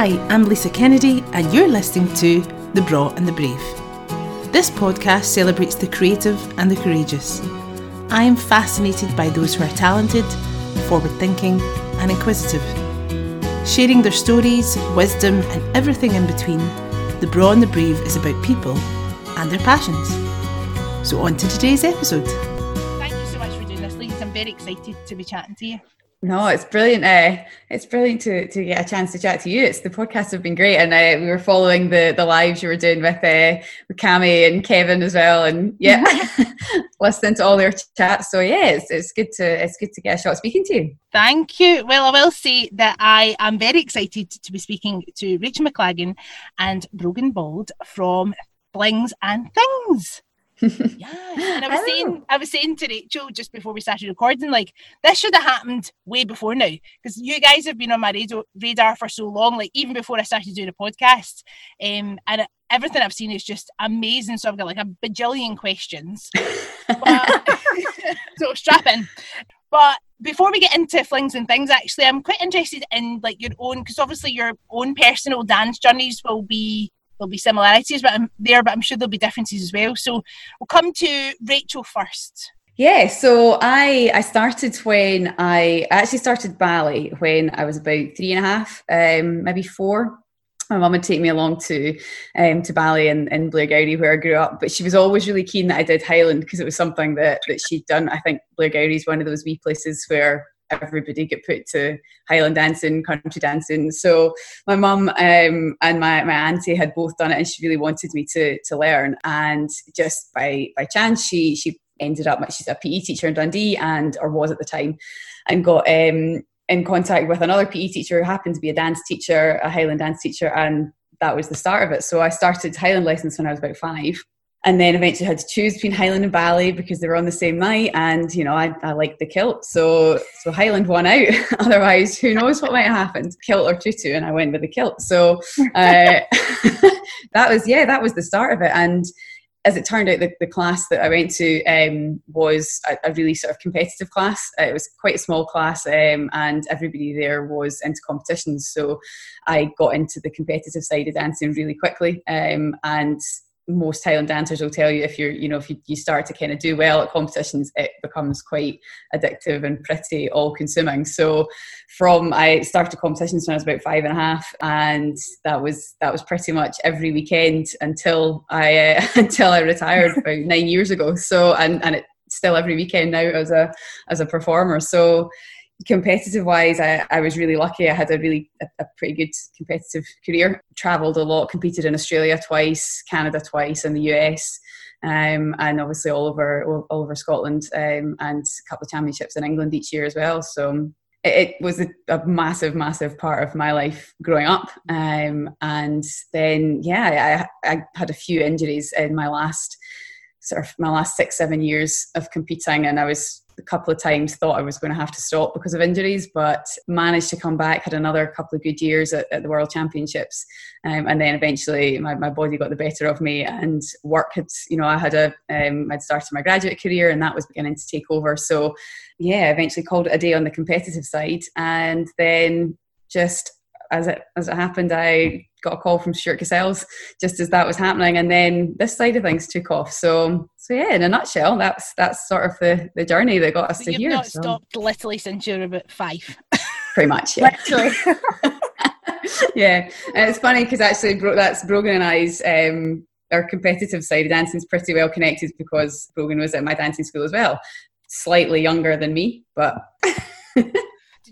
Hi, I'm Lisa Kennedy, and you're listening to The Braw and the Brave. This podcast celebrates the creative and the courageous. I am fascinated by those who are talented, forward thinking, and inquisitive. Sharing their stories, wisdom, and everything in between, The Braw and the Brave is about people and their passions. So, on to today's episode. Thank you so much for doing this, Lisa. I'm very excited to be chatting to you. No, it's brilliant. Uh, it's brilliant to, to get a chance to chat to you. It's the podcasts have been great, and uh, we were following the the lives you were doing with uh, with Cami and Kevin as well, and yeah, listening to all their chats. So yeah, it's, it's good to it's good to get a shot speaking to you. Thank you. Well, I will say that I am very excited to be speaking to Rachel McLagan and Brogan Bauld from Flings and Things. Yeah, and I was saying, I was saying to Rachel just before we started recording, like this should have happened way before now because you guys have been on my radio, radar for so long, like even before I started doing a podcast, um, and everything I've seen is just amazing. So I've got like a bajillion questions, but, so strap in. But before we get into flings and things, actually, I'm quite interested in like your own because obviously your own personal dance journeys will be there'll be similarities but I'm there, but I'm sure there'll be differences as well. So we'll come to Rachel first. Yeah, so I I started when I, actually started ballet when I was about three and a half, um, maybe four. My mum would take me along to um, to ballet in, in Blairgowrie where I grew up, but she was always really keen that I did Highland because it was something that, that she'd done. I think Blairgowrie is one of those wee places where everybody get put to Highland dancing, country dancing. So my mum um, and my, my auntie had both done it and she really wanted me to to learn. And just by by chance she she ended up she's a PE teacher in Dundee and or was at the time and got um, in contact with another PE teacher who happened to be a dance teacher, a Highland dance teacher, and that was the start of it. So I started Highland lessons when I was about five and then eventually had to choose between Highland and Ballet because they were on the same night. And you know, I, I liked the kilt, so so Highland won out. Otherwise, who knows what might have happened, kilt or tutu, and I went with the kilt. So uh, that was yeah, that was the start of it. And as it turned out, the, the class that I went to um, was a, a, really sort of competitive class. Uh, it was quite a small class, um, and everybody there was into competitions. So I got into the competitive side of dancing really quickly, um, and most Highland dancers will tell you if you're, you know, if you, you start to kind of do well at competitions, it becomes quite addictive and pretty all consuming. So from I started competitions when I was about five and a half, and that was that was pretty much every weekend until I uh, until I retired about nine years ago. So and and it's still every weekend now as a as a performer. So competitive wise, I, I was really lucky. I had a really a, a, pretty good competitive career. Travelled a lot, competed in Australia twice, Canada twice, and the US, um, and obviously all over all, over Scotland, um, and a couple of championships in England each year as well. So it, it was a, a, massive, massive part of my life growing up. Um, and then yeah, I, I had a few injuries in my last sort of my last six, seven years of competing, and I was a couple of times thought I was going to have to stop because of injuries, but managed to come back, had another couple of good years at, at the World Championships. Um, and then eventually my, my body got the better of me and work had, you know, I had a, um, I'd started my graduate career and that was beginning to take over. So yeah, eventually called it a day on the competitive side. And then just as it, as it happened, I got a call from Stuart Cassels just as that was happening, and then this side of things took off. So, so yeah, in a nutshell, that's that's sort of the, the journey that got us so to you've here. Not so. stopped literally since you were about five. Pretty much, yeah. literally. yeah, and it's funny because actually, that's Brogan and I's. Um, our competitive side of dancing is pretty well connected because Brogan was at my dancing school as well. Slightly younger than me, but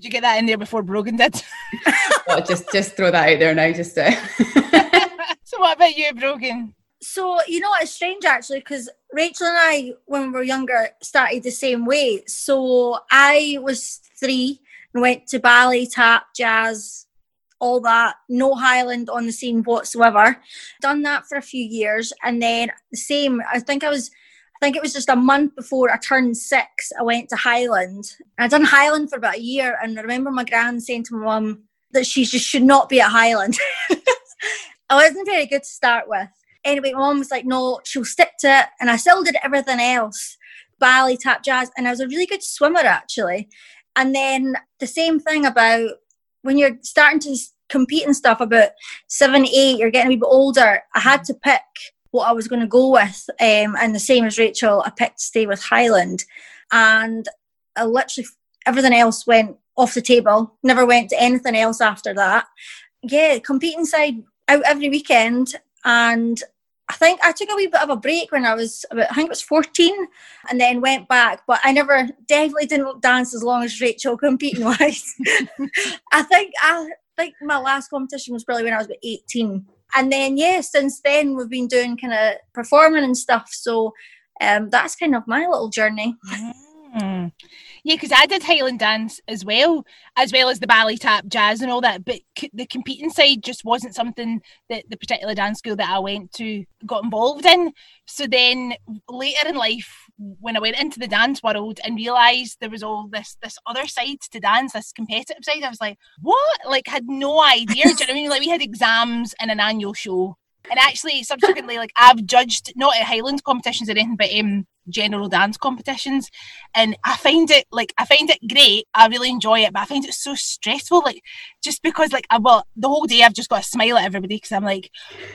you get that in there before Brogan did? well, just just throw that out there now, just to. so, what about you, Brogan? So you know it's strange actually because Rachel and I, when we were younger, started the same way. So I was three and went to ballet, tap, jazz, all that. No Highland on the scene whatsoever. Done that for a few years, and then the same. I think I was I think it was just a month before I turned six, I went to Highland. I'd done Highland for about a year, and I remember my gran saying to my mum that she just should not be at Highland. I wasn't very good to start with. Anyway, my mum was like, no, she'll stick to it. And I still did everything else ballet, tap, jazz. And I was a really good swimmer, actually. And then the same thing about when you're starting to compete and stuff about seven, eight, you're getting a wee bit older, I had to pick what I was going to go with. Um, and the same as Rachel, I picked to stay with Highland. And I literally, everything else went off the table, never went to anything else after that. Yeah, competing side out every weekend. And I think I took a wee bit of a break when I was about, I think it was 14 and then went back, but I never, definitely didn't dance as long as Rachel competing wise. I think, I think my last competition was probably when I was about 18. And then, yeah, since then we've been doing kind of performing and stuff. So um, that's kind of my little journey. Mm. Yeah, because I did Highland dance as well, as well as the ballet tap, jazz, and all that. But c- the competing side just wasn't something that the particular dance school that I went to got involved in. So then later in life, when I went into the dance world and realised there was all this this other side to dance, this competitive side, I was like, what? Like, had no idea. Do you know what I mean? Like, we had exams and an annual show. And actually, subsequently, like I've judged not at Highland competitions or anything, but um, general dance competitions. And i find it like i find it great. I really enjoy it but i find it so stressful like just because like I, well the whole day i've just got to smile at everybody because i'm like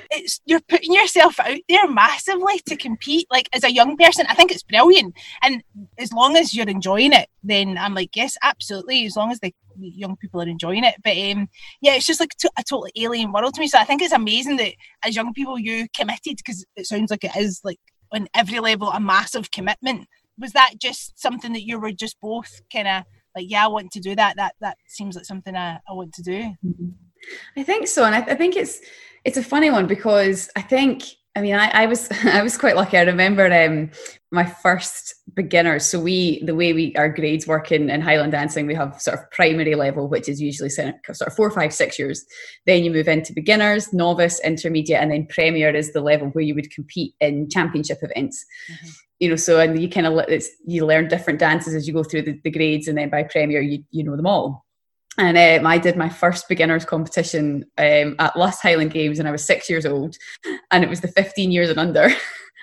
it's you're putting yourself out there massively to compete like as a young person. I think it's brilliant. And as long as you're enjoying it then i'm like yes absolutely as long as the young people are enjoying it. But um yeah it's just like a totally alien world to me. So i think it's amazing that as young people you committed because it sounds like it is like on every level a massive commitment. Was that just something that you were just both kind of like, yeah, I want to do that. That that seems like something I, I want to do. Mm-hmm. I think so, and I, I think it's it's a funny one because I think I mean, I, I, was I was quite lucky. I remember um, my first beginners. So we the way we our grades work in, in Highland dancing, we have sort of primary level, which is usually sort of four, five, six years. Then you move into beginners, novice, intermediate, and then premier is the level where you would compete in championship events. Mm-hmm. You know, so and you kind of you learn different dances as you go through the, the grades, and then by premier you you know them all and um, I did my first beginners competition um, at Luss Highland Games, and I was six years old, and it was the 15 years and under.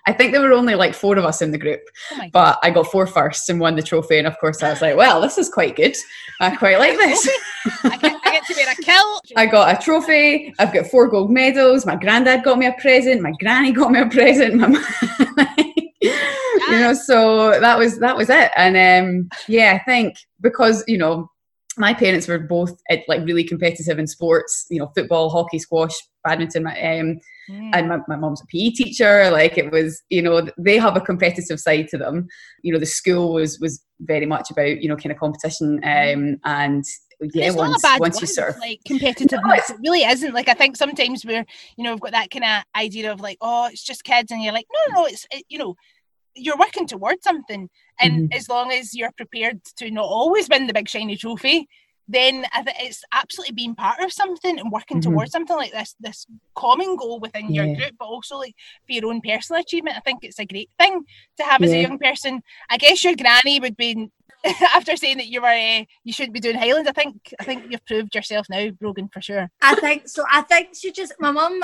I think there were only like four of us in the group, oh but I got four firsts and won the trophy. And of course, I was like, "Well, this is quite good. I quite like this." I, get, I get to wear a kilt. I got a trophy. I've got four gold medals. My granddad got me a present. My granny got me a present. My you know, so that was that was it. And um, yeah, I think because you know my parents were both like really competitive in sports, you know, football, hockey, squash, badminton. Um, mm. And my, my mom's a PE teacher. Like it was, you know, they have a competitive side to them. You know, the school was was very much about you know kind of competition. Mm. Um, and yeah, once once you sort of like competitiveness, no, it really isn't. Like I think sometimes we're you know we've got that kind of idea of like oh it's just kids, and you're like no no it's it, you know you're working towards something and mm-hmm. as long as you're prepared to not always win the big shiny trophy then it's absolutely being part of something and working mm-hmm. towards something like this this common goal within yeah. your group but also like for your own personal achievement i think it's a great thing to have yeah. as a young person i guess your granny would be after saying that you were uh, you shouldn't be doing highlands i think i think you've proved yourself now brogan for sure i think so i think she just my mum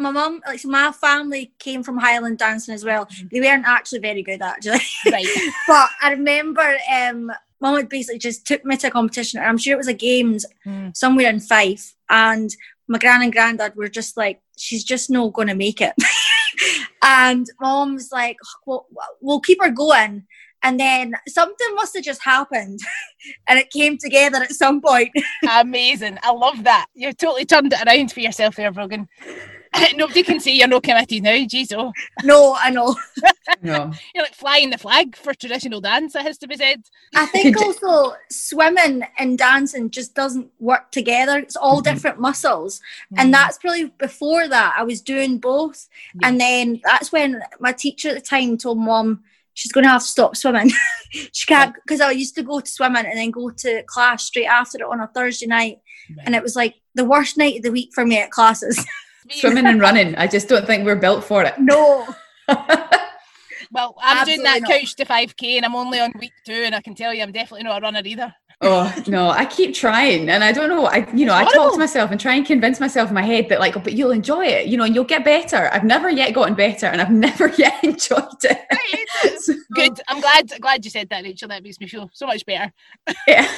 my mum, like so my family came from Highland dancing as well. Mm-hmm. They weren't actually very good actually. Right. but I remember um mum had basically just took me to a competition. I'm sure it was a games mm. somewhere in Fife. And my gran and granddad were just like, she's just not gonna make it. and mom's like, well, we'll keep her going. And then something must have just happened and it came together at some point. Amazing. I love that. You've totally turned it around for yourself there, Brogan. Nobody can see you're no committed now, jeez. Oh. No, I know. no. You're like flying the flag for traditional dance, it has to be said. I think also swimming and dancing just doesn't work together. It's all mm-hmm. different muscles. Mm-hmm. And that's probably before that. I was doing both. Yeah. And then that's when my teacher at the time told mom she's going to have to stop swimming. she can't, because I used to go to swimming and then go to class straight after it on a Thursday night. Right. And it was like the worst night of the week for me at classes. Swimming and running. I just don't think we're built for it. No. well, I'm Absolutely doing that not. couch to 5k and I'm only on week two, and I can tell you I'm definitely not a runner either. oh no i keep trying and i don't know i you know i talk to myself and try and convince myself in my head that like oh, but you'll enjoy it you know and you'll get better i've never yet gotten better and i've never yet enjoyed it so, good i'm glad glad you said that rachel that makes me feel so much better yeah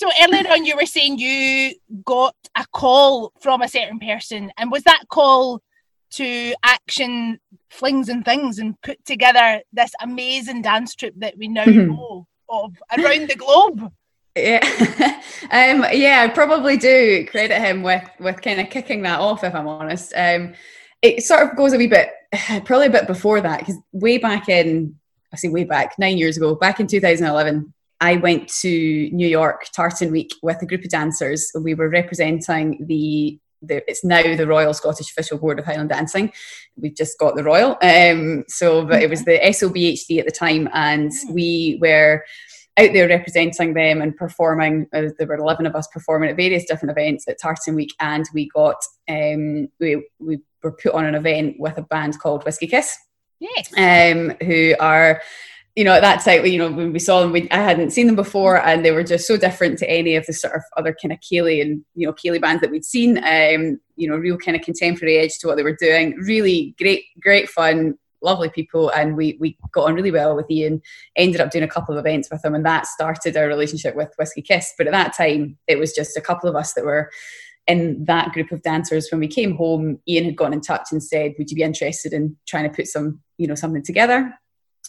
So earlier on, you were saying you got a call from a certain person, and was that call to action flings and things and put together this amazing dance troupe that we now mm-hmm. know of around the globe? Yeah, um, yeah, I probably do credit him with with kind of kicking that off. If I'm honest, um, it sort of goes a wee bit, probably a bit before that, because way back in, I say way back, nine years ago, back in 2011, I went to New York Tartan Week with a group of dancers. We were representing the, the it's now the Royal Scottish Official Board of Highland Dancing. We've just got the Royal, um, so but it was the SOBHD at the time, and we were out there representing them and performing. Uh, there were eleven of us performing at various different events at Tartan Week, and we got um, we we were put on an event with a band called Whisky Kiss. Yes. Um, who are you know, at that time, you know, when we saw them, we, I hadn't seen them before, and they were just so different to any of the sort of other kind of Ceilidh and you know Ceilidh bands that we'd seen. Um, you know, real kind of contemporary edge to what they were doing. Really great, great fun, lovely people, and we we got on really well with Ian. Ended up doing a couple of events with them, and that started our relationship with Whisky Kiss. But at that time, it was just a couple of us that were in that group of dancers when we came home ian had gotten in touch and said would you be interested in trying to put some you know something together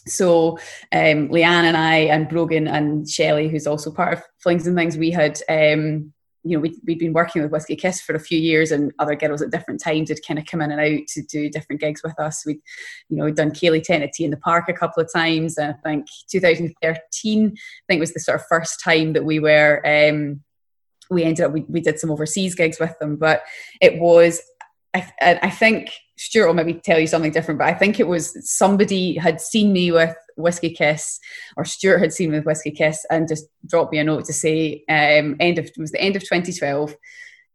so um, Leanne and I and Brogan and Shelley, who's also part of Flings and Things, we had um, you know we we'd been working with Whisky Kiss for a few years, and other girls at different times had kind of come in and out to do different gigs with us. We'd you know we'd done Ceilidh T in the Park a couple of times, and I think 2013 I think was the sort of first time that we were. Um, we ended up we, we did some overseas gigs with them, but it was I, I think Stuart will maybe tell you something different, but I think it was somebody had seen me with Whisky Kiss, or Stuart had seen me with Whisky Kiss, and just dropped me a note to say, um, end of it was the end of 2012.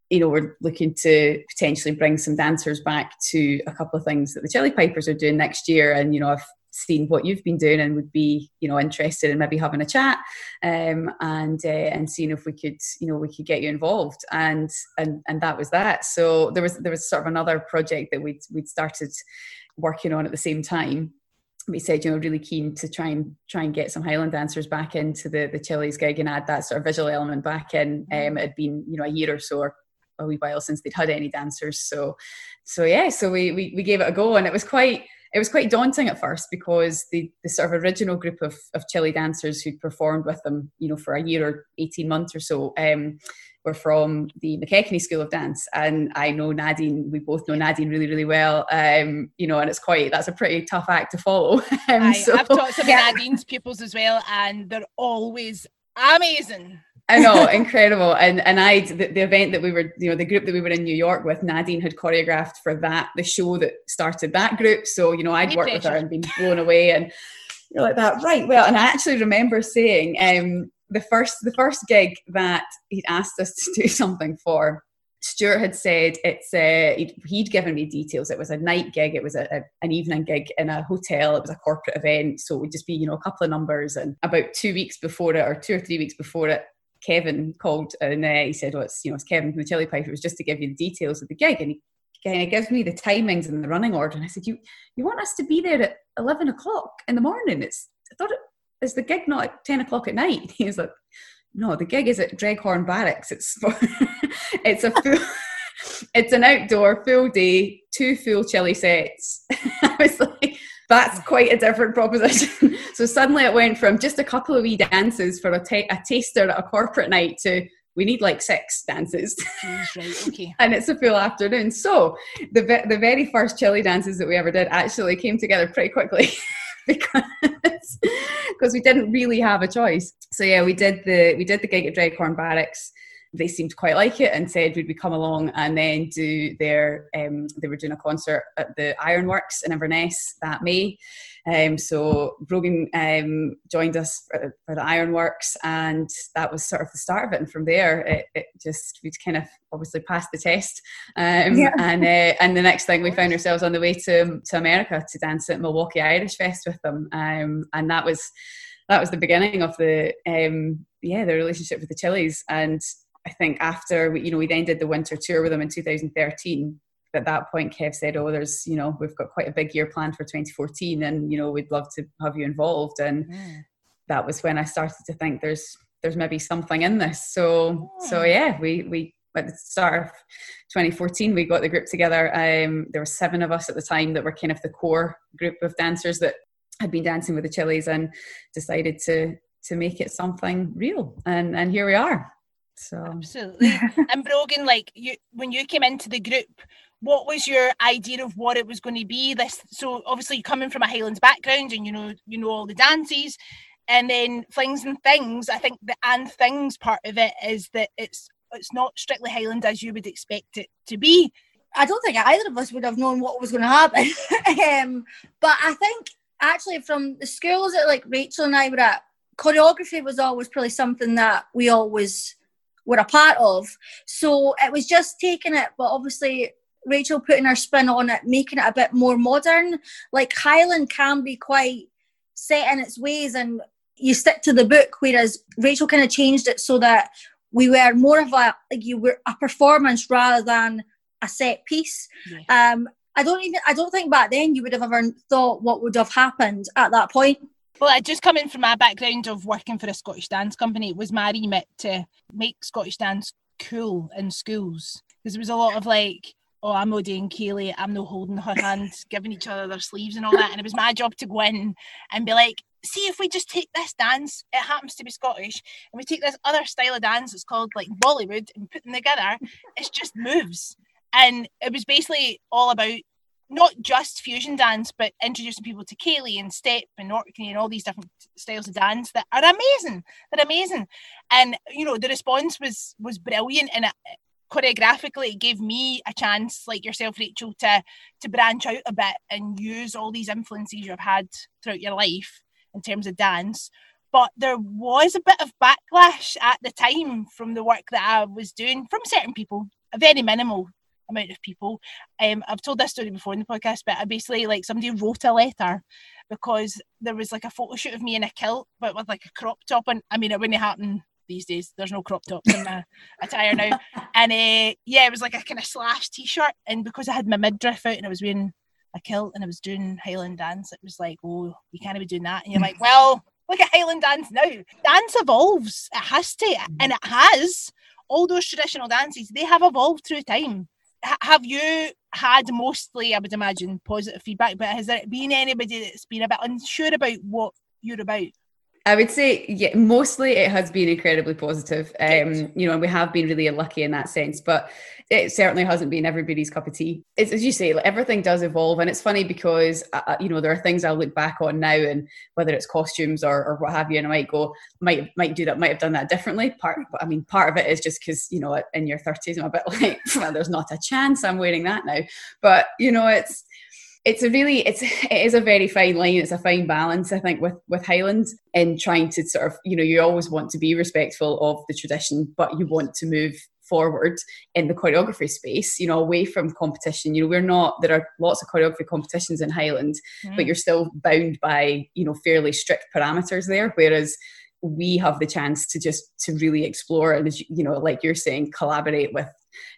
You know, we're looking to potentially bring some dancers back to a couple of things that the Chilli Pipers are doing next year, and you know, I've seen what you've been doing and would be you know interested in maybe having a chat um, and uh, and seeing if we could you know we could get you involved. And and and that was that. So there was there was sort of another project that we'd we'd started working on at the same time. We said you know really keen to try and try and get some Highland dancers back into the the Chilli's gig and add that sort of visual element back in. Um, it had been you know a year or so or a wee while since they'd had any dancers. So so yeah so we, we we gave it a go and it was quite it was quite daunting at first because the, the sort of original group of, of Chilli dancers who'd performed with them, you know, for a year or 18 months or so, um, were from the McKechnie School of Dance. And I know Nadine, we both know Nadine really, really well. Um, you know, and it's quite, that's a pretty tough act to follow. um, I, so, I've taught some yeah. Nadine's pupils as well, and they're always amazing. I know, incredible. And and I the, the, event that we were, you know, the group that we were in New York with, Nadine had choreographed for that, the show that started that group. So, you know, I'd worked with her and been blown away and you're like that, right. Well, and I actually remember saying um the first the first gig that he'd asked us to do something for, Stuart had said it's uh, he'd, he'd, given me details. It was a night gig. It was a, a, an evening gig in a hotel. It was a corporate event, so it would just be you know a couple of numbers. And about two weeks before it, or two or three weeks before it, Kevin called and uh, he said, "Well, it's you know it's Kevin from the Chilli Pipe." It was just to give you the details of the gig, and he kind gives me the timings and the running order. And I said, "You you want us to be there at eleven o'clock in the morning? It's I thought it is the gig not at ten o'clock at night." He was like, "No, the gig is at Dreghorn Barracks. It's it's a full." it's an outdoor full day, two full chilli sets. I was that's quite a different proposition. so suddenly it went from just a couple of wee dances for a, ta- a taster at a corporate night to we need like six dances. right, okay. and it's a full afternoon. So the, the very first chilli dances that we ever did actually came together pretty quickly. because because we didn't really have a choice. So yeah, we did the we did the gig at Dreghorn Barracks they seemed quite like it and said would we come along and then do their um, they were doing a concert at the Ironworks in Inverness that May. Um, so Brogan um, joined us for, for, the Ironworks, and that was sort of the start of it. And from there, it, it just we'd kind of obviously passed the test, um, yeah. and uh, and the next thing we found ourselves on the way to to America to dance at Milwaukee Irish Fest with them, um, and that was that was the beginning of the um, yeah the relationship with the Chilli's and I think after we, you know, we then did the winter tour with them in 2013. At that point, Kev said, "Oh, there's, you know, we've got quite a big year planned for 2014, and you know, we'd love to have you involved." And that was when I started to think there's there's maybe something in this. So so hmm. yeah, we we at the start of 2014 we got the group together. Um, there were seven of us at the time that were kind of the core group of dancers that had been dancing with the Chilli's and decided to to make it something real. And and here we are. So absolutely. and Brogan, like you when you came into the group, what was your idea of what it was going to be? This so obviously coming from a Highlands background and you know you know all the dances, and then flings and things. I think the and things part of it is that it's it's not strictly Highland as you would expect it to be. I don't think either of us would have known what was going to happen. um, but I think actually from the schools that like Rachel and I were at, choreography was always probably something that we always were a part of. So it was just taking it, but obviously Rachel putting her spin on it, making it a bit more modern. Like Highland can be quite set in its ways and you stick to the book, whereas Rachel kind of changed it so that we were more of a like you were a performance rather than a set piece. Yeah. Um, I don't even I don't think back then you would have ever thought what would have happened at that point. Well, I just coming from my background of working for a Scottish dance company, it was my remit to make Scottish dance cool in schools. Because there was a lot of like, oh, I'm Odie and Ceilidh, I'm no holding her hand, giving each other their sleeves and all that. And it was my job to go in and be like, see if we just take this dance, it happens to be Scottish, and we take this other style of dance, it's called like Bollywood, and put them together, it's just moves. And it was basically all about not just fusion dance, but introducing people to Ceilidh and Step and Orkney and all these different styles of dance that are amazing. They're amazing. And you know, the response was was brilliant and it, choreographically it gave me a chance, like yourself, Rachel, to to branch out a bit and use all these influences you've had throughout your life in terms of dance. But there was a bit of backlash at the time from the work that I was doing from certain people, a very minimal amount of people. Um, I've told this story before in the podcast, but I basically like somebody wrote a letter because there was like a photo shoot of me in a kilt, but with like a crop top. And I mean, it wouldn't happen these days. There's no crop tops in my attire now. And uh, yeah, it was like a kind of slash t-shirt, and because I had my midriff out and I was wearing a kilt and I was doing Highland dance, it was like, oh, you can't be doing that. And you're like, well, look at Highland dance now. Dance evolves. It has to, and it has. All those traditional dances, they have evolved through time have you had mostly, I would imagine, positive feedback, but has there been anybody that's been a bit unsure about what you're about? I would say, yeah, mostly it has been incredibly positive. Um, you know, and we have been really lucky in that sense, but it certainly hasn't been everybody's cup of tea. It's as you say, like, everything does evolve, and it's funny because uh, uh, you know there are things I'll look back on now, and whether it's costumes or, or what have you, and I might go, might might do that, might have done that differently. Part, I mean, part of it is just because you know in your thirties, I'm a bit like, well, there's not a chance I'm wearing that now, but you know, it's it's a really it's it is a very fine line it's a fine balance i think with with highland in trying to sort of you know you always want to be respectful of the tradition but you want to move forward in the choreography space you know away from competition you know we're not there are lots of choreography competitions in highland mm. but you're still bound by you know fairly strict parameters there whereas we have the chance to just to really explore and you know like you're saying collaborate with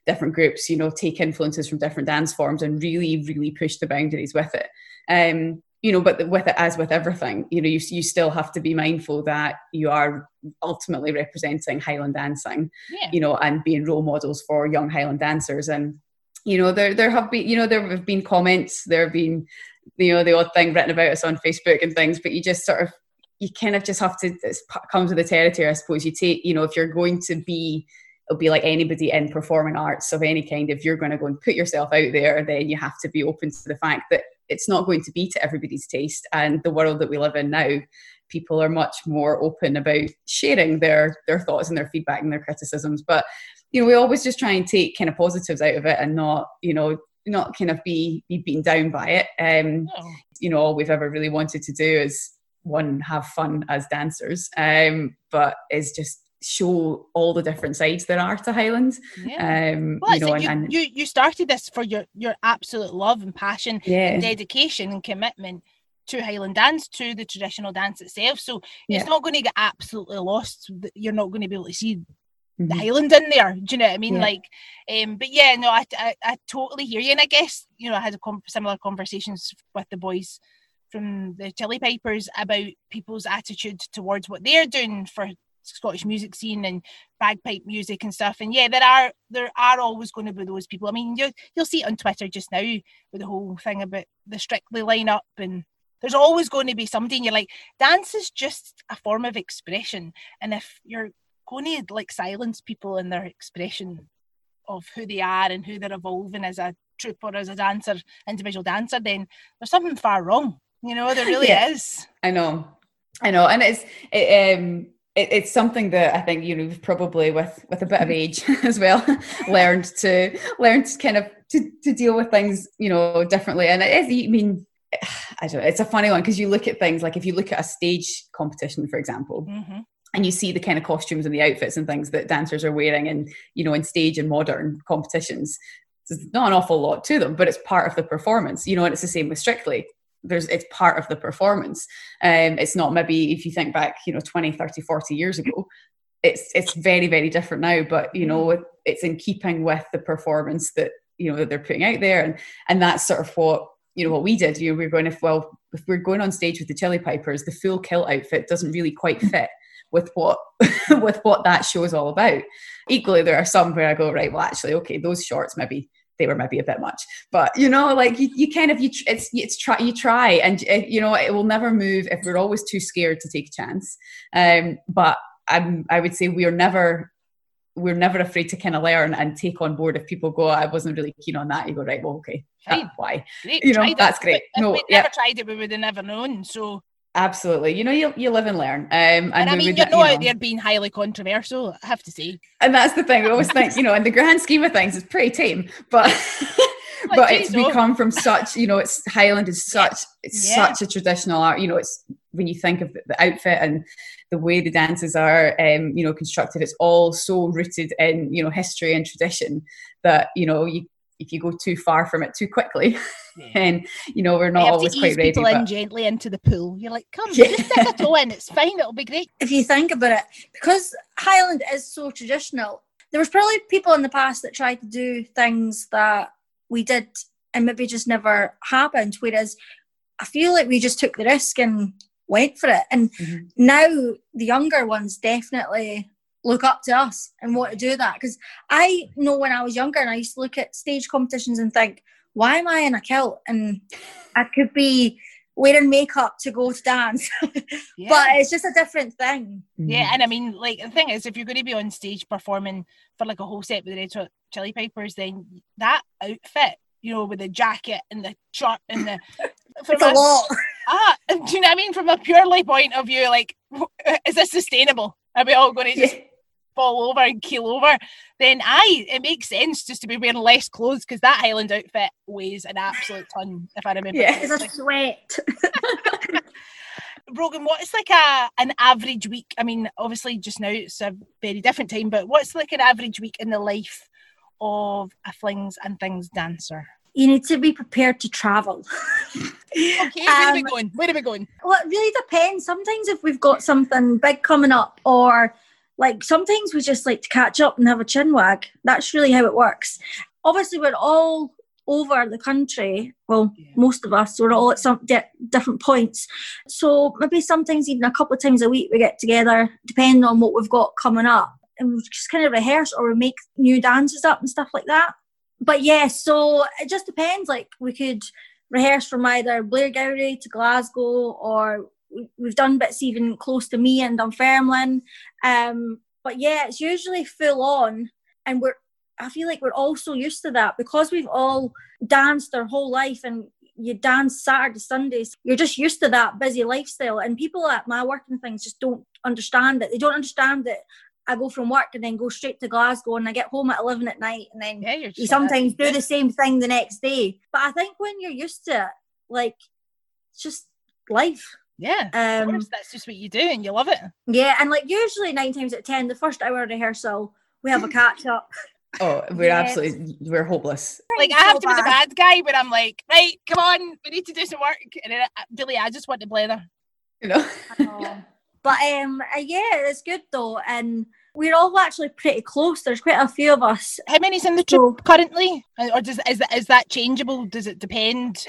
different groups, you know, take influences from different dance forms and really, really push the boundaries with it. Um, you know, but with it, as with everything, you know, you, you still have to be mindful that you are ultimately representing Highland dancing, yeah. you know, and being role models for young Highland dancers. And, you know, there, there have been, you know, there have been comments, there have been, you know, the odd thing written about us on Facebook and things, but you just sort of, you kind of just have to, it comes with the territory, I suppose. You take, you know, if you're going to be it'll be like anybody in performing arts of any kind. If you're going to go and put yourself out there, then you have to be open to the fact that it's not going to be to everybody's taste. And the world that we live in now, people are much more open about sharing their their thoughts and their feedback and their criticisms. But you know, we always just try and take kind of positives out of it and not, you know, not kind of be be beaten down by it. Um, oh. You know, all we've ever really wanted to do is one have fun as dancers, um, but it's just show all the different sides there are to Highlands. Yeah. Um, well, you, know, you, and, you, you started this for your your absolute love and passion, yeah. and dedication and commitment to Highland dance, to the traditional dance itself. So yeah. it's not going to get absolutely lost. You're not going to be able to see mm-hmm. the Highland in there. Do you know what I mean? Yeah. Like, um, but yeah, no, I, I, I totally hear you, and I guess you know I had a com- similar conversations with the boys from the Chilli Pipers about people's attitude towards what they're doing for Scottish music scene and bagpipe music and stuff. And yeah, there are there are always going to be those people. I mean, you you'll see it on Twitter just now with the whole thing about the Strictly lineup and there's always going to be somebody and you're like dance is just a form of expression. And if you're going to like silence people in their expression of who they are and who they're evolving as a troupe or as a dancer individual dancer then there's something far wrong. You know there really yeah, is. I know. I know. And it's it, um it, it's something that I think you know probably with with a bit of age as well learned to learn to kind of to, to deal with things you know differently and it is I mean I don't know it's a funny one because you look at things like if you look at a stage competition for example mm-hmm. and you see the kind of costumes and the outfits and things that dancers are wearing and you know in stage and modern competitions there's not an awful lot to them but it's part of the performance you know and it's the same with strictly there's it's part of the performance um it's not maybe if you think back you know 20 30 40 years ago it's it's very very different now but you know mm. it's in keeping with the performance that you know that they're putting out there and and that's sort of what you know what we did you know we are going if well if we're going on stage with the chilli pipers the full kilt outfit doesn't really quite mm. fit with what with what that show is all about equally there are some where i go right well actually okay those shorts maybe they were maybe a bit much but you know like you, you kind of you it's it's try you try and uh, you know it will never move if we're always too scared to take a chance um but i'm i would say we are never we're never afraid to kind of learn and take on board if people go i wasn't really keen on that you go right well okay why great. you know tried that's it. great if no we'd yeah. never tried it we would have never known so Absolutely. You know, you, you live and learn. Um, and, and I mean, you're not you know, they're being highly controversial, I have to say. And that's the thing. We always think, you know, in the grand scheme of things, it's pretty tame, but but it's become from such, you know, it's Highland is such, it's yeah. such a traditional art. You know, it's when you think of the outfit and the way the dances are, um, you know, constructed, it's all so rooted in, you know, history and tradition that, you know, you if you go too far from it too quickly, yeah. and you know we're not always quite ready. People in gently into the pool. You're like, come, yeah. just stick a toe in. It's fine. It'll be great. If you think about it, because Highland is so traditional, there was probably people in the past that tried to do things that we did and maybe just never happened. Whereas I feel like we just took the risk and went for it. And mm-hmm. now the younger ones definitely look up to us and want to do that. Because I know when I was younger and I used to look at stage competitions and think, why am I in a kilt? And I could be wearing makeup to go to dance. yeah. But it's just a different thing. Yeah, mm-hmm. and I mean, like the thing is, if you're going to be on stage performing for like a whole set with the Red Hot Chilli Pipers, then that outfit, you know, with the jacket and the shirt and the it's a, a lot. Ah, do you know what I mean? From a purely point of view, like, is this sustainable? Are we all going to just yeah fall over and keel over, then I it makes sense just to be wearing less clothes because that Highland outfit weighs an absolute ton, if I remember. Yeah, it's a sweat. Brogan, what is like a an average week? I mean, obviously just now it's a very different time, but what's like an average week in the life of a flings and things dancer? You need to be prepared to travel. okay, where um, are we going? Where are we going? Well, it really depends. Sometimes if we've got something big coming up or like sometimes we just like to catch up and have a chin wag. That's really how it works. Obviously, we're all over the country. Well, yeah. most of us, we're all at some di- different points. So maybe sometimes even a couple of times a week we get together, depending on what we've got coming up, and we just kind of rehearse or we make new dances up and stuff like that. But yeah, so it just depends. Like we could rehearse from either Blairgowrie to Glasgow or we've done bits even close to me and Dunfermline. Um, but yeah, it's usually full on, and we're. I feel like we're all so used to that because we've all danced our whole life and you dance Saturday, Sundays. You're just used to that busy lifestyle. And people at my working things just don't understand it. They don't understand that I go from work and then go straight to Glasgow and I get home at 11 at night and then yeah, you sometimes do the same thing the next day. But I think when you're used to it, like, it's just life. Yeah, um, that's just what you do, and you love it. Yeah, and like usually nine times out of ten, the first hour of rehearsal, we have a catch up. Oh, we're yeah. absolutely we're hopeless. Like I have so to be the bad guy, but I'm like, right, come on, we need to do some work, and then uh, really, I just want to blather. You know. but um, uh, yeah, it's good though, and we're all actually pretty close. There's quite a few of us. How many's in the so, currently, or does is that is that changeable? Does it depend?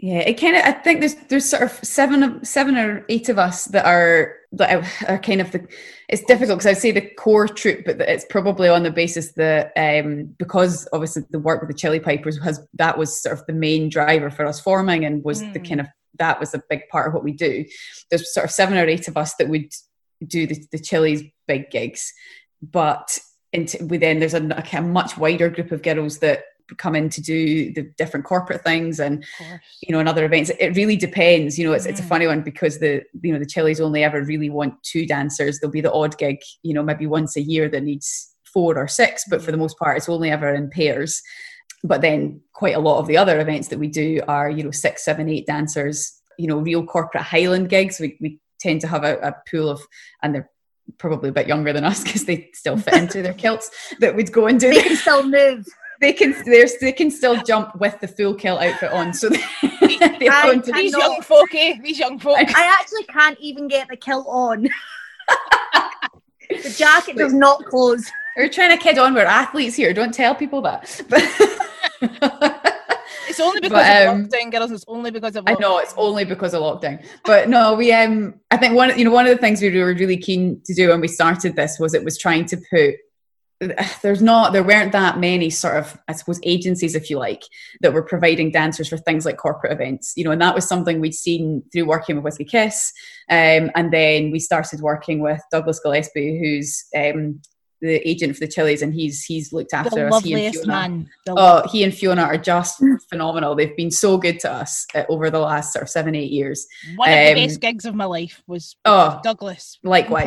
Yeah, it kind of. I think there's there's sort of seven of seven or eight of us that are that are kind of the. It's difficult because I'd say the core troop, but it's probably on the basis that um, because obviously the work with the Chilli Pipers has that was sort of the main driver for us forming and was mm. the kind of that was a big part of what we do. There's sort of seven or eight of us that would do the, the Chilli's big gigs, but into, then there's a, a, kind much wider group of girls that come in to do the different corporate things and you know and other events it really depends. You know it's, mm. it's a funny one because the you know the chilli's only ever really want two dancers. There'll be the odd gig you know maybe once a year that needs four or six but for the most part it's only ever in pairs. But then quite a lot of the other events that we do are you know six seven eight dancers you know real corporate highland gigs. We, we tend to have a, a pool of and they're probably a bit younger than us because they still fit into their kilts that we'd go and do. They can still move they can they can still jump with the full kilt outfit on. So they, I, these young folk, eh? These young folk. I actually can't even get the kilt on. the jacket does not close. We're trying to kid on. We're athletes here. Don't tell people that. it's only because but, um, of lockdown, girls. It's only because of. Lockdown. I know it's only because of lockdown. But no, we um, I think one you know one of the things we were really keen to do when we started this was it was trying to put there's not there weren't that many sort of i suppose agencies if you like that were providing dancers for things like corporate events you know and that was something we'd seen through working with whisky kiss um, and then we started working with douglas gillespie who's um, the agent for the chilli's and he's he's looked after the us loveliest man the oh he and fiona are just phenomenal. They've been so good to us uh, over the last sort of seven eight years. One of the best um, gigs of my life was oh douglas likewise.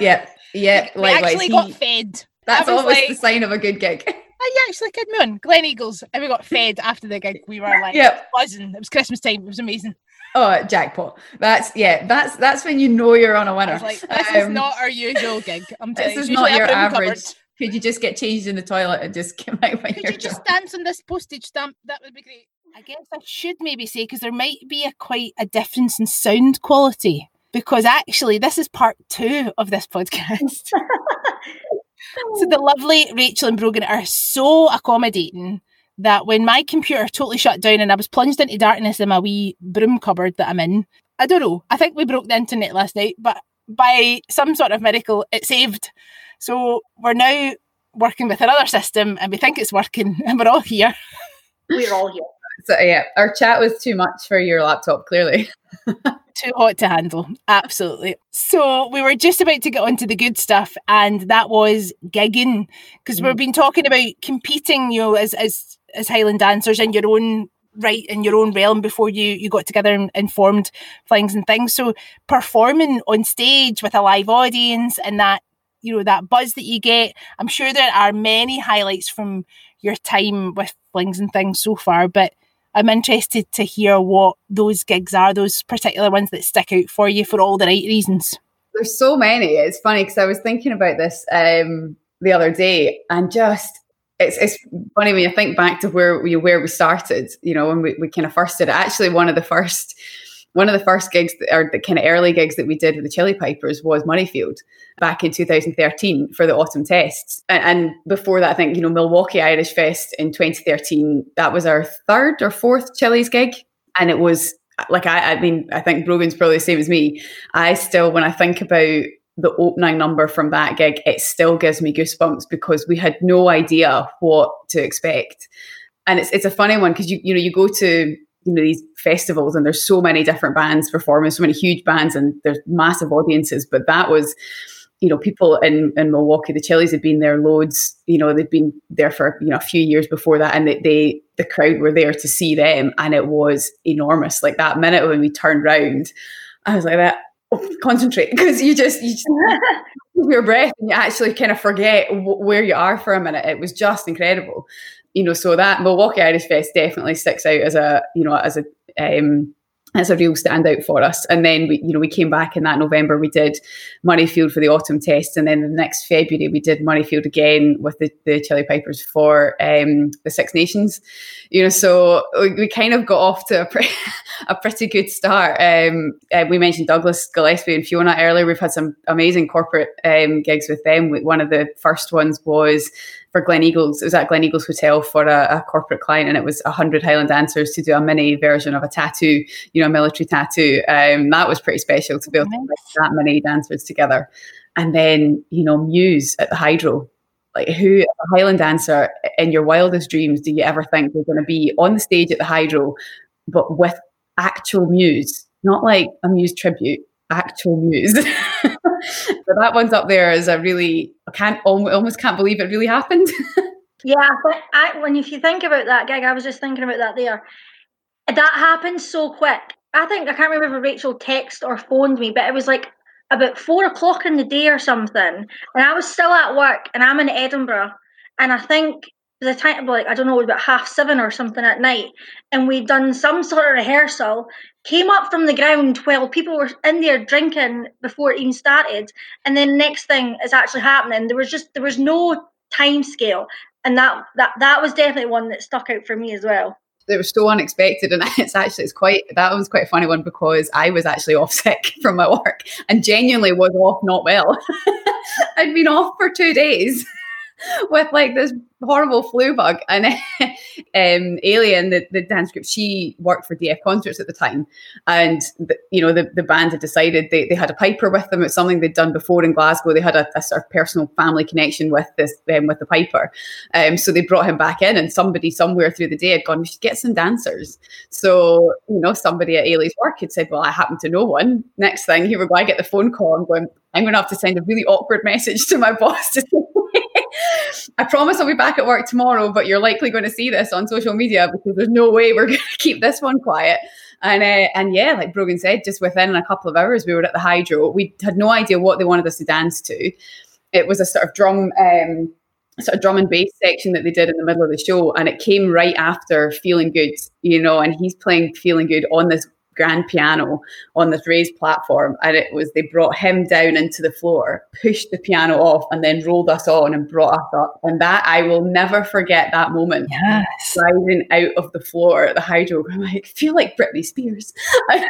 yeah yeah, like we actually he, got fed. That's always like, the sign of a good gig. I actually kid moon. Gleneagles, and we got fed after the gig. We were like yep. buzzing. It was Christmas time. It was amazing. Oh, jackpot! That's yeah. That's that's when you know you're on a winner. like, this um, is not our usual gig. I'm telling this is not your average. Covered. Could you just get changed in the toilet and just come out when Could you just dance on this postage stamp? That would be great. I guess I should maybe say because there might be a quite a difference in sound quality because actually this is part two of this podcast. so the lovely Rachel and Brogan are so accommodating that when my computer totally shut down and I was plunged into darkness in my wee broom cupboard that I'm in, I don't know. I think we broke the internet last night, but by some sort of miracle, it saved. So we're now working with another system and we think it's working and we're all here. We're all here. So yeah, our chat was too much for your laptop, clearly. too hot to handle. Absolutely. So we were just about to get onto the good stuff, and that was gigging because mm. we've been talking about competing, you know, as as as Highland dancers in your own right in your own realm before you you got together and, and formed Flings and things. So performing on stage with a live audience and that you know that buzz that you get. I'm sure there are many highlights from your time with Flings and things so far, but I'm interested to hear what those gigs are, those particular ones that stick out for you for all the right reasons. There's so many. It's funny because I was thinking about this um, the other day and just it's, it's funny when you think back to where we where we started, you know, when we, we kind of first did it. Actually, one of the first one of the first gigs that, or the kind of early gigs that we did with the Chilli Pipers was Murrayfield back in 2013 for the autumn tests. And, and, before that, I think, you know, Milwaukee Irish Fest in 2013, that was our third or fourth Chilli's gig. And it was like, I, I mean, I think Brogan's probably the same as me. I still, when I think about the opening number from that gig, it still gives me goosebumps because we had no idea what to expect. And it's, it's a funny one because you, you know, you go to you know these festivals and there's so many different bands performing so many huge bands and there's massive audiences. But that was you know people in in milwaukee the chilli's had been there loads you know they'd been there for you know a few years before that and they, they the crowd were there to see them and it was enormous. Like that minute when we turned round i was like that oh, concentrate because you just you just your breath and you actually kind of forget w- where you are for a minute. It was just incredible you know, so that Milwaukee Irish Fest definitely sticks out as a, you know, as a um, as a real standout for us. And then we, you know, we came back in that November. We did Murrayfield for the autumn test, and then the next February we did Murrayfield again with the, the Chilli Pipers for um, the Six Nations. You know, so we, we kind of got off to a, pre- a pretty good start. Um, uh, we mentioned Douglas Gillespie and Fiona earlier. We've had some amazing corporate um, gigs with them. One of the first ones was for Gleneagles. It was at Gleneagles Hotel for a, a corporate client, and it was hundred Highland dancers to do a mini version of a tattoo, you know, a military tattoo. Um, that was pretty special to be able nice. to put that many dancers together. And then, you know, Muse at the Hydro. Like, who, a Highland dancer, in your wildest dreams, do you ever think you're going to be on the stage at the Hydro, but with actual Muse, not like a Muse tribute, actual Muse? but that one's up there as a really, I can't almost can't believe it really happened. yeah, but I, when if you think about that gig, I was just thinking about that there. That happened so quick. I think I can't remember if Rachel texted or phoned me, but it was like about four o'clock in the day or something, and I was still at work, and I'm in Edinburgh, and I think the time like I don't know, about half seven or something at night, and we'd done some sort of rehearsal. Came up from the ground while people were in there drinking before it even started, and then next thing is actually happening. There was just there was no time scale, and that that that was definitely one that stuck out for me as well it was so unexpected and it's actually it's quite that was quite a funny one because I was actually off sick from my work and genuinely was off not well. I'd been off for two days with like this horrible flu bug. And um, Alien, the, the dance group, she worked for DF Concerts at the time. And, the, you know, the, the band had decided they, they had a piper with them. It's something they'd done before in Glasgow. They had a, a sort of personal family connection with this, um, with the piper. Um, so they brought him back in and somebody somewhere through the day had gone, we should get some dancers. So, you know, somebody at Ailey's work had said, well, I happen to know one. Next thing, here we go. I get the phone call. I'm going, I'm going to have to send a really awkward message to my boss to say, I promise I'll be back at work tomorrow, but you're likely going to see this on social media because there's no way we're going to keep this one quiet. And uh, and yeah, like Brogan said, just within a couple of hours, we were at the Hydro. We had no idea what they wanted us to dance to. It was a sort of drum, um, sort of drum and bass section that they did in the middle of the show, and it came right after Feeling Good, you know. And he's playing Feeling Good on this grand piano on this raised platform and it was they brought him down into the floor pushed the piano off and then rolled us on and brought us up. And that i will never forget that moment. Yes. sliding out of the floor at the hydro i'm like feel like britney spears.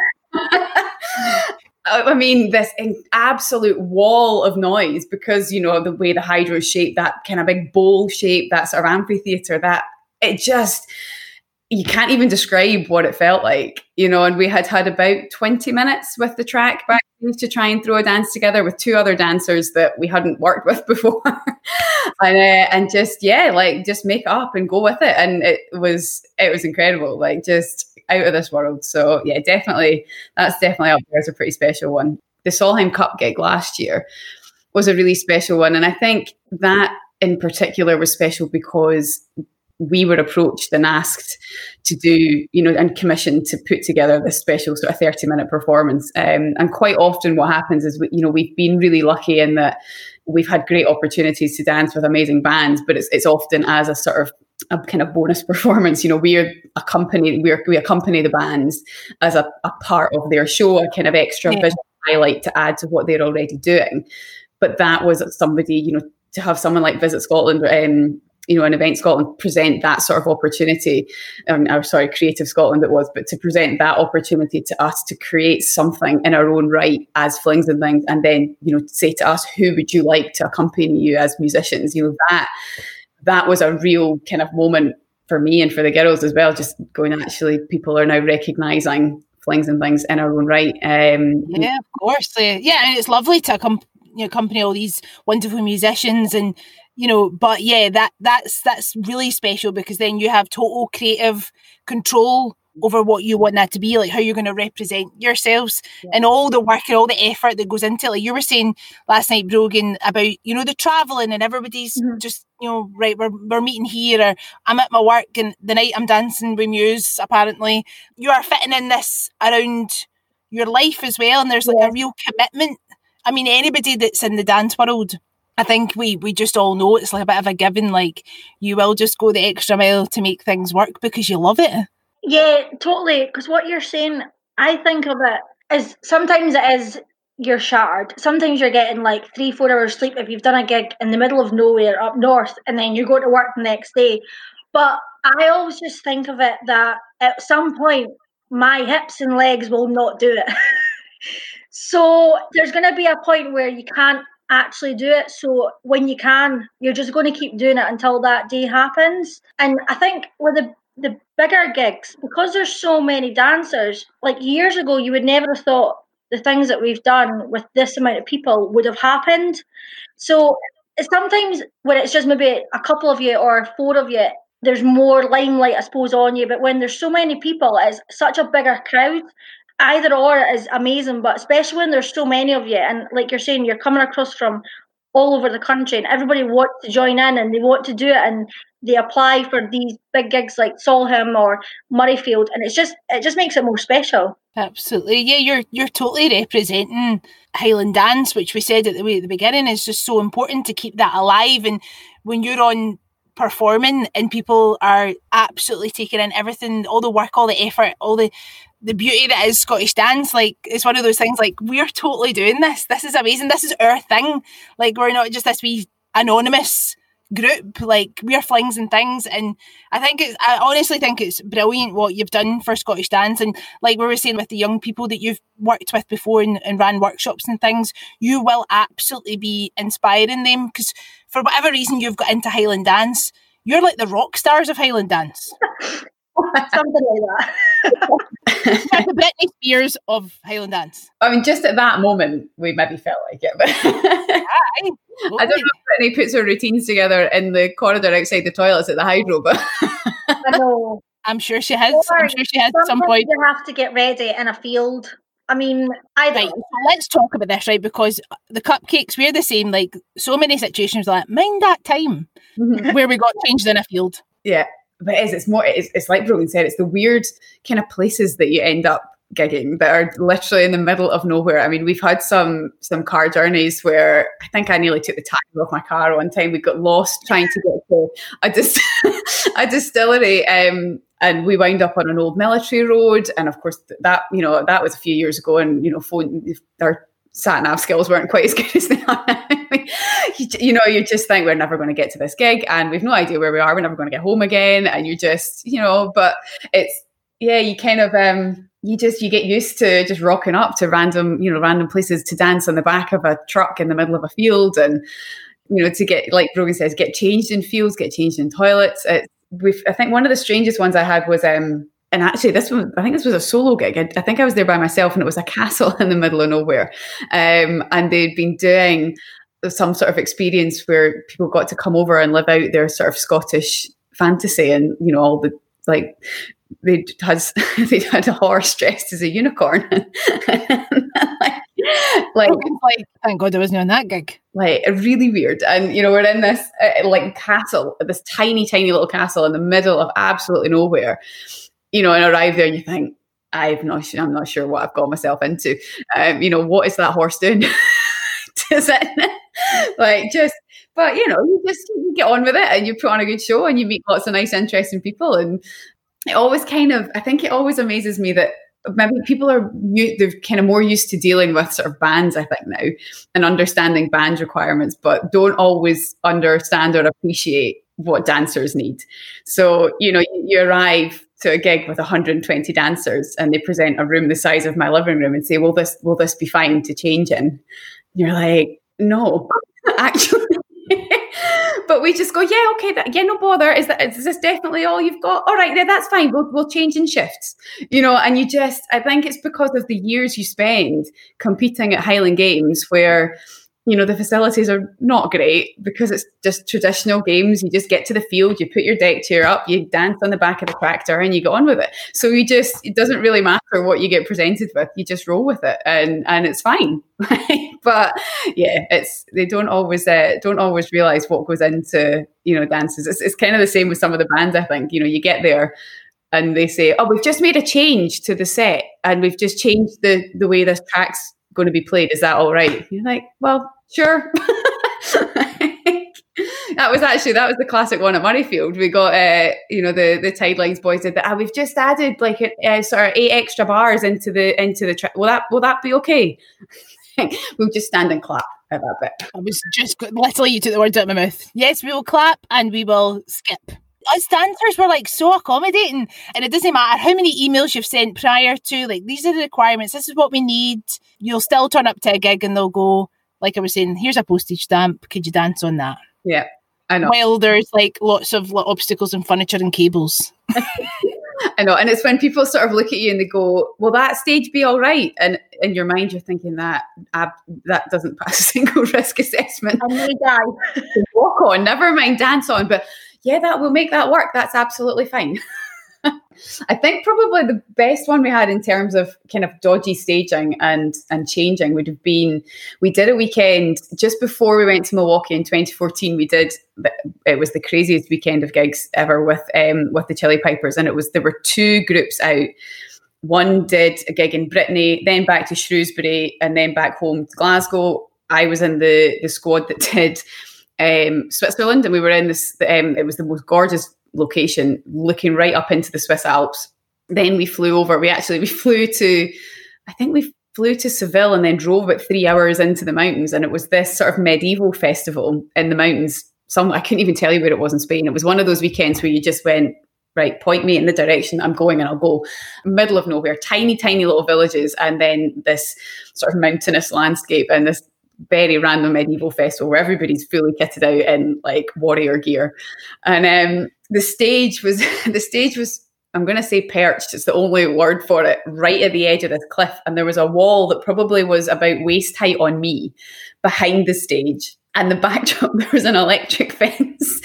I mean, this absolute wall of noise because, you know, the way the hydro shaped, that kind of big bowl shape, that sort of amphitheater, that it just, you can't even describe what it felt like, you know. And we had had about 20 minutes with the track back to try and throw a dance together with two other dancers that we hadn't worked with before, and uh, and just yeah, like just make up and go with it. And it was it was incredible, like just out of this world. So yeah, definitely that's definitely up there as a pretty special one. The Solheim Cup gig last year was a really special one, and I think that in particular was special because we were approached and asked to do, you know, and commissioned to put together this special sort of 30 minute performance. Um, and quite often what happens is, we, you know, we've been really lucky in that we've had great opportunities to dance with amazing bands, but it's, it's often as a sort of a kind of bonus performance. You know, we are accompany we we accompany the bands as a, a part of their show, a kind of extra yeah. visual highlight to add to what they're already doing. But that was somebody, you know, to have someone like Visit Scotland um, you know, an Event Scotland present that sort of opportunity, um, or sorry, Creative Scotland it was, but to present that opportunity to us to create something in our own right as Flings and Things, and then, you know, say to us, who would you like to accompany you as musicians? You know, that that was a real kind of moment for me and for the girls as well, just going, actually, people are now recognising flings and things in our own right. Um, yeah, of course. Yeah, and it's lovely to come you know, accompany all these wonderful musicians and you know but yeah that that's that's really special because then you have total creative control over what you want that to be like how you're going to represent yourselves yeah. and all the work and all the effort that goes into it like you were saying last night brogan about you know the traveling and everybody's mm-hmm. just you know right we're, we're meeting here or i'm at my work and the night i'm dancing with muse apparently you are fitting in this around your life as well and there's like yeah. a real commitment i mean anybody that's in the dance world I think we we just all know it's like a bit of a given. Like you will just go the extra mile to make things work because you love it. Yeah, totally. Because what you're saying, I think of it as sometimes it is you're shattered. Sometimes you're getting like three, four hours sleep if you've done a gig in the middle of nowhere up north, and then you go to work the next day. But I always just think of it that at some point my hips and legs will not do it. so there's going to be a point where you can't actually do it. So when you can, you're just going to keep doing it until that day happens. And I think with the the bigger gigs, because there's so many dancers, like years ago, you would never have thought the things that we've done with this amount of people would have happened. So sometimes when it's just maybe a couple of you or four of you, there's more limelight, I suppose, on you. But when there's so many people, it's such a bigger crowd. Either or is amazing, but especially when there's so many of you, and like you're saying, you're coming across from all over the country, and everybody wants to join in and they want to do it, and they apply for these big gigs like Solheim or Murrayfield, and it's just it just makes it more special. Absolutely, yeah. You're you're totally representing Highland dance, which we said at the at the beginning is just so important to keep that alive. And when you're on performing and people are absolutely taking in everything, all the work, all the effort, all the the beauty that is Scottish dance. Like it's one of those things like we're totally doing this. This is amazing. This is our thing. Like we're not just this wee anonymous group like we're flings and things and i think it's i honestly think it's brilliant what you've done for scottish dance and like we were saying with the young people that you've worked with before and, and ran workshops and things you will absolutely be inspiring them because for whatever reason you've got into highland dance you're like the rock stars of highland dance something like that the Britney Spears of Highland dance. I mean, just at that moment, we maybe felt like it. But I don't know if Britney puts her routines together in the corridor outside the toilets at the hydro, but I know. I'm sure she has. Or I'm sure she has at some point. You have to get ready in a field. I mean, I right. Let's talk about this, right? Because the cupcakes, we're the same. Like so many situations, like mind that time mm-hmm. where we got changed in a field. Yeah, but it is. It's more. It's, it's like Brogan said. It's the weird kind of places that you end up gigging that are literally in the middle of nowhere. I mean, we've had some some car journeys where I think I nearly took the tires off my car one time. We got lost trying to get to a, dis- a distillery, um, and we wound up on an old military road. And of course, that you know that was a few years ago, and you know, phone our sat nav skills weren't quite as good as they are you, you know, you just think we're never going to get to this gig, and we've no idea where we are. We're never going to get home again, and you just, you know, but it's yeah, you kind of um you just you get used to just rocking up to random you know random places to dance on the back of a truck in the middle of a field and you know to get like Brogan says get changed in fields get changed in toilets it's, I think one of the strangest ones I had was um and actually this one I think this was a solo gig I, I think I was there by myself and it was a castle in the middle of nowhere um and they'd been doing some sort of experience where people got to come over and live out their sort of Scottish fantasy and you know all the like they had they had a horse dressed as a unicorn. like, like, like, thank God I wasn't on that gig. Like really weird, and you know we're in this uh, like castle, this tiny, tiny little castle in the middle of absolutely nowhere. You know, and arrive there and you think, I'm not sure, I'm not sure what I've got myself into. Um, you know, what is that horse doing? Does it like just but you know, you just you get on with it and you put on a good show and you meet lots of nice, interesting people. And it always kind of, I think it always amazes me that maybe people are they're kind of more used to dealing with sort of bands i think now and understanding band requirements but don't always understand or appreciate what dancers need. So you know you arrive to a gig with 120 dancers and they present a room the size of my living room and say will this will this be fine to change in? And you're like no. Actually but we just go, yeah, okay, that, yeah, no bother. Is that is this definitely all you've got? All right, then that's fine. We'll we'll change in shifts, you know. And you just, I think it's because of the years you spend competing at Highland Games where you know, the facilities are not great because it's just traditional games. You just get to the field, you put your deck chair up, you dance on the back of the tractor, and you get on with it. So you just, it doesn't really matter what you get presented with. You just roll with it, and and it's fine. but yeah, it's they don't always uh, don't always realize what goes into you know dances. It's, it's kind of the same with some of the bands. I think you know you get there and they say, "Oh, we've just made a change to the set, and we've just changed the the way this track's going to be played. Is that all right?" You're like, "Well, sure. that was actually that was the classic one at Murrayfield. We got uh, you know the the Tidelines boys did that. Ah, we've just added like a, uh, sort of eight extra bars into the into the track. Will that will that be okay? we'll just stand and clap at that bit. I was just literally you took the words out of my mouth. Yes, we will clap and we will skip. Us dancers were like so accommodating, and it doesn't matter how many emails you've sent prior to. Like these are the requirements. This is what we need. You'll still turn up to a gig and they'll go like I was saying, here's a postage stamp. Could you dance on that? Yeah, I know. While there's like lots of like, obstacles and furniture and cables. I know, and it's when people sort of look at you and they go, "Will that stage be all right?" And in your mind, you're thinking that uh, that doesn't pass a single risk assessment. I may die. Walk on, never mind dance on, but yeah, that will make that work. That's absolutely fine. I think probably the best one we had in terms of kind of dodgy staging and and changing would have been we did a weekend just before we went to Milwaukee in 2014. We did it was the craziest weekend of gigs ever with um, with the Chilli Pipers, and it was there were two groups out. One did a gig in Brittany, then back to Shrewsbury, and then back home to Glasgow. I was in the the squad that did um, Switzerland, and we were in this. Um, it was the most gorgeous location, looking right up into the Swiss Alps. Then we flew over. We actually we flew to, I think we flew to Seville and then drove about three hours into the mountains. And it was this sort of medieval festival in the mountains. Some I couldn't even tell you where it was in Spain. It was one of those weekends where you just went right, point me in the direction I'm going and I'll go. Middle of nowhere, tiny, tiny little villages, and then this sort of mountainous landscape and this very random medieval festival where everybody's fully kitted out in like warrior gear. And um, the stage was the stage was I'm going to say perched. It's the only word for it. Right at the edge of this cliff, and there was a wall that probably was about waist height on me behind the stage. And the backdrop, there was an electric fence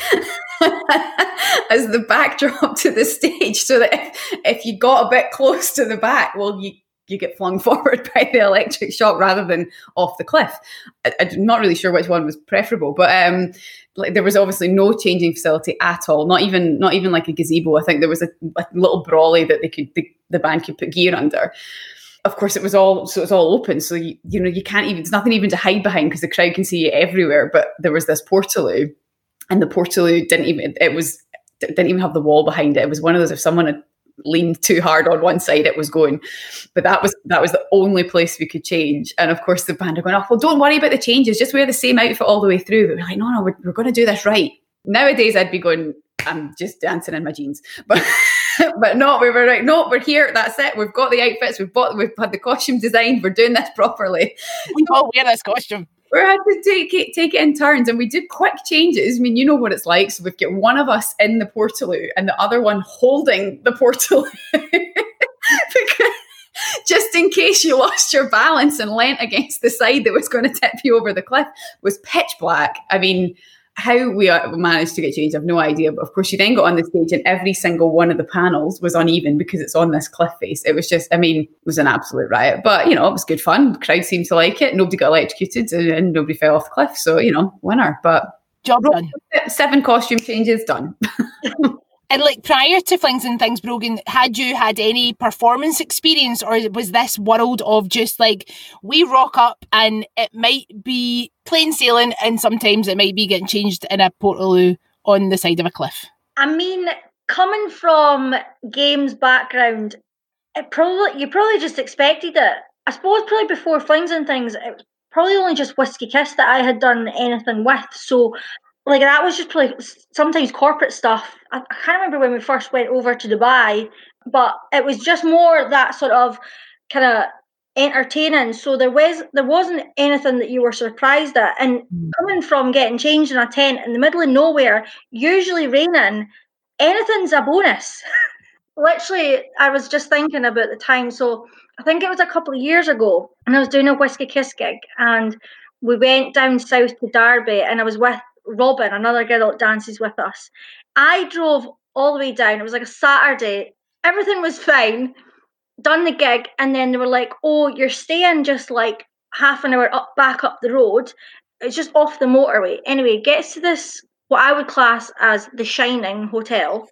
as the backdrop to the stage, so that if, if you got a bit close to the back, well, you you get flung forward by the electric shock rather than off the cliff. I, am not really sure which one was preferable, but um, like there was obviously no changing facility at all. Not even not even like a gazebo. I think there was a, a little brolly that they could the, the band could put gear under. Of course, it was all so it's all open. So you, you know you can't even. There's nothing even to hide behind because the crowd can see you everywhere. But there was this portaloo, and the portaloo didn't even. It was didn't even have the wall behind it. It was one of those if someone had leaned too hard on one side, it was going. But that was that was the only place we could change. And of course, the band are going, "Oh, well, don't worry about the changes. Just wear the same outfit all the way through." But we're like, "No, no, we're, we're going to do this right." Nowadays, I'd be going, "I'm just dancing in my jeans," but. but no, we were like, no, we're here. That's it. We've got the outfits. We've bought. We've had the costume designed. We're doing this properly. We all wear this costume we had to take it take it in turns and we did quick changes. I mean, you know what it's like. So we've got one of us in the portaloo and the other one holding the portaloo. just in case you lost your balance and leant against the side that was going to tip you over the cliff was pitch black. I mean, how we managed to get changed, I've no idea. But of course, you then got on the stage, and every single one of the panels was uneven because it's on this cliff face. It was just, I mean, it was an absolute riot. But you know, it was good fun. The crowd seemed to like it. Nobody got electrocuted, and, and nobody fell off the cliff. So you know, winner. But job done. Seven costume changes done. And like prior to Flings and Things Brogan, had you had any performance experience or was this world of just like we rock up and it might be plain sailing and sometimes it might be getting changed in a portaloo on the side of a cliff? I mean, coming from games background, it probably you probably just expected it. I suppose probably before Flings and Things, it probably only just Whisky Kiss that I had done anything with. So like that was just like sometimes corporate stuff. I, I can't remember when we first went over to Dubai, but it was just more that sort of kind of entertaining. So there was there wasn't anything that you were surprised at. And mm. coming from getting changed in a tent in the middle of nowhere, usually raining, anything's a bonus. Literally, I was just thinking about the time. So I think it was a couple of years ago, and I was doing a whisky kiss gig, and we went down south to Derby, and I was with Robin, another girl that dances with us. I drove all the way down. It was like a Saturday. Everything was fine. Done the gig, and then they were like, "Oh, you're staying just like half an hour up back up the road. It's just off the motorway." Anyway, gets to this what I would class as the Shining Hotel.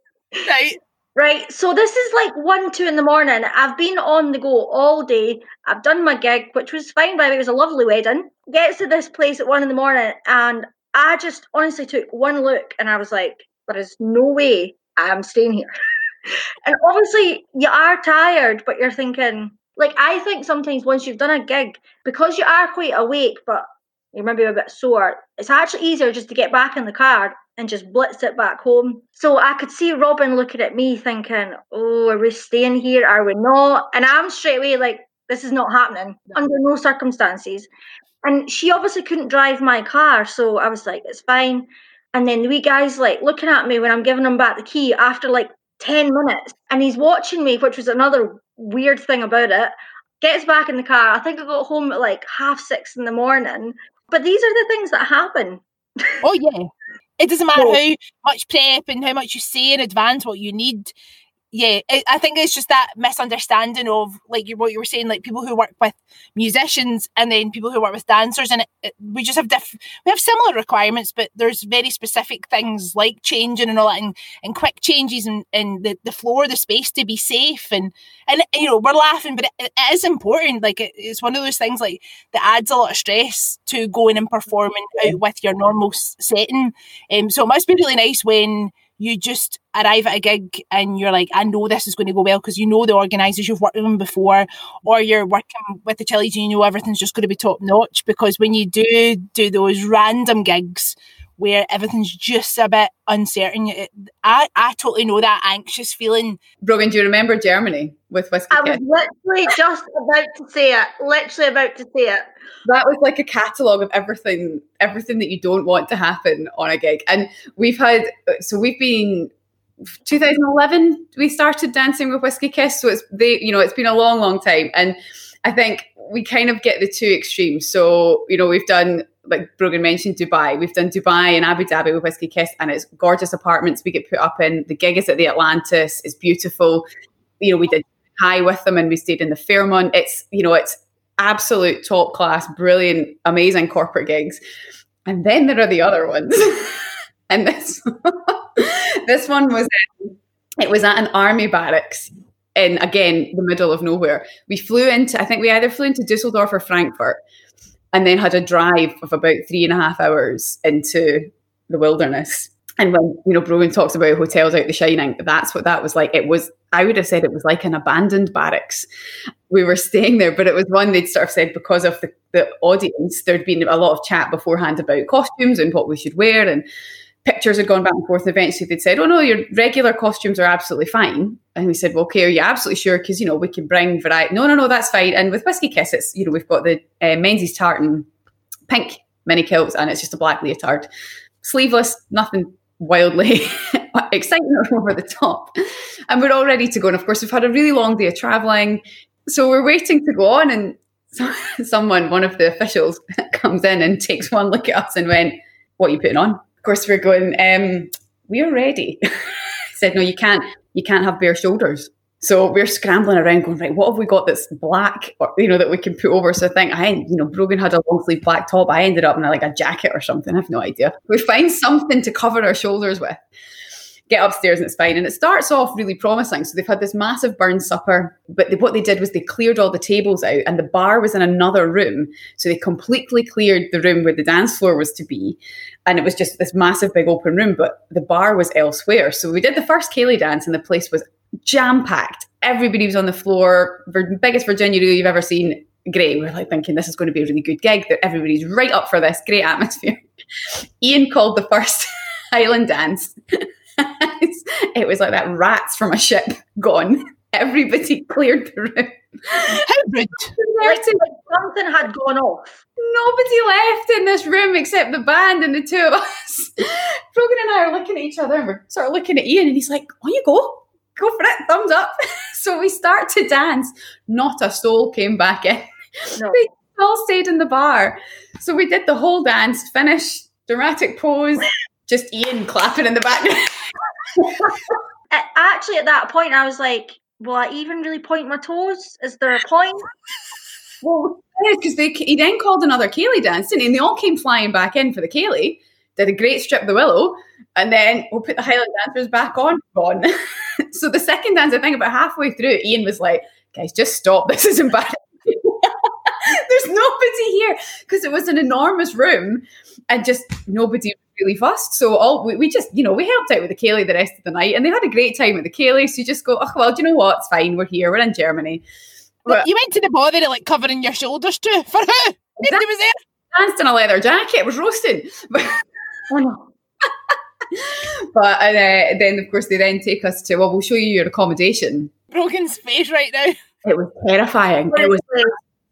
Right. Right. So this is like one, two in the morning. I've been on the go all day. I've done my gig, which was fine by the way. It was a lovely wedding. Gets to this place at one in the morning and I just honestly took one look and I was like, there is no way I'm staying here. and obviously, you are tired, but you're thinking, like, I think sometimes once you've done a gig, because you are quite awake, but you're maybe a bit sore, it's actually easier just to get back in the car and just blitz it back home. So I could see Robin looking at me thinking, oh, are we staying here? Are we not? And I'm straight away like, this is not happening under no circumstances. And she obviously couldn't drive my car, so I was like, it's fine. And then the wee guy's like looking at me when I'm giving him back the key after like 10 minutes. And he's watching me, which was another weird thing about it. Gets back in the car. I think I got home at like half six in the morning. But these are the things that happen. Oh, yeah. It doesn't matter how much prep and how much you say in advance what you need yeah, it, I think it's just that misunderstanding of like you, what you were saying, like people who work with musicians and then people who work with dancers, and it, it, we just have diff- we have similar requirements, but there's very specific things like changing and all that, and, and quick changes and and the, the floor, the space to be safe, and and you know we're laughing, but it, it is important. Like it's one of those things like that adds a lot of stress to going and performing out with your normal setting. Um, so it must be really nice when you just arrive at a gig and you're like, I know this is going to go well because you know the organisers, you've worked with them before, or you're working with the Chilli's and you know everything's just going to be top notch. Because when you do do those random gigs where everything's just a bit uncertain, it, I, I totally know that anxious feeling. Brogan, do you remember Germany with Whisky I was literally just about to say it, literally about to say it. That was like a catalogue of everything everything that you don't want to happen on a gig. And we've had so we've been 2011 we started dancing with whisky kiss. So it's they you know it's been a long long time. And i think we kind of get the two extremes. So you know we've done like Brogan mentioned Dubai. We've done Dubai and Abu Dhabi with Whisky Kiss, and it's gorgeous apartments we get put up in. The gig is at the Atlantis. It's beautiful. You know, we did high with them and we stayed in the Fairmont. It's you know, it's absolute top class, brilliant, amazing corporate gigs. And then there are the other ones. and this this one was it was at an army barracks in again the middle of nowhere. We flew into I think we either flew into Dusseldorf or Frankfurt and then had a drive of about three and a half hours into the wilderness. And when you know Brogan talks about hotels out the shining, that's what that was like. It was I would have said it was like an abandoned barracks. We were staying there, but it was one they'd sort of said because of the, the audience, there'd been a lot of chat beforehand about costumes and what we should wear and pictures had gone back and forth. Eventually they'd said, Oh no, your regular costumes are absolutely fine. And we said, well, okay, are you absolutely sure? Because, you know, we can bring variety. No, no, no, that's fine. And with Whisky Kiss, it's, you know, we've got the uh, Menzies tartan pink mini kilts and it's just a black leotard. Sleeveless, nothing wildly exciting or over the top. And we're all ready to go. And of course, we've had a really long day of traveling. So we're waiting to go on. And so, someone, one of the officials, comes in and takes one look at us and went, What are you putting on? Of course, we're going, um, We're ready. said, No, you can't, you can't have bare shoulders. So we're scrambling around going, right, what have we got that's black or, you know, that we can put over? So I think I, you know, Brogan had a long sleeve black top. I ended up in a, like a jacket or something. I have no idea. We find something to cover our shoulders with. Get upstairs and it's fine. And it starts off really promising. So they've had this massive burn supper, but they, what they did was they cleared all the tables out and the bar was in another room. So they completely cleared the room where the dance floor was to be. And it was just this massive big open room, but the bar was elsewhere. So we did the first Ceilidh dance and the place was jam packed. Everybody was on the floor. Biggest Virginia Reel you've ever seen. Great. We're like thinking this is going to be a really good gig. That everybody's right up for this. Great atmosphere. Ian called the first Highland dance. it was like that rats from a ship gone. Everybody cleared the room. How rude. Something had gone off. Nobody left in this room except the band and the two of us. Brogan and I are looking at each other and we're sort of looking at Ian and he's like, on you go go for it, thumbs up. so we start to dance. Not a soul came back in. No. We all stayed in the bar. So we did the whole dance, finish, dramatic pose, just Ian clapping in the background. Actually, at that point, I was like, will I even really point my toes? Is there a point? Well, because they he then called another Ceilidh dance, didn't he? And they all came flying back in for the Ceilidh. did a great strip the willow, and then we'll put the Highland dancers back on. Gone. so the second dance, I think about halfway through, Ian was like, guys, just stop. This is embarrassing. There's nobody here because it was an enormous room and just nobody really fussed. So all we, we, just, you know, we helped out with the Ceilidh the rest of the night and they had a great time at the Ceilidh. So you just go, oh, well, do you know what? It's fine. We're here. We're in Germany. But, you went to the bother of like covering your shoulders too. For who? Nobody was there. Danced in a leather jacket. It was roasting. oh no. but uh, then, of course, they then take us to, well, we'll show you your accommodation. Brogan's face right now. It was terrifying. It was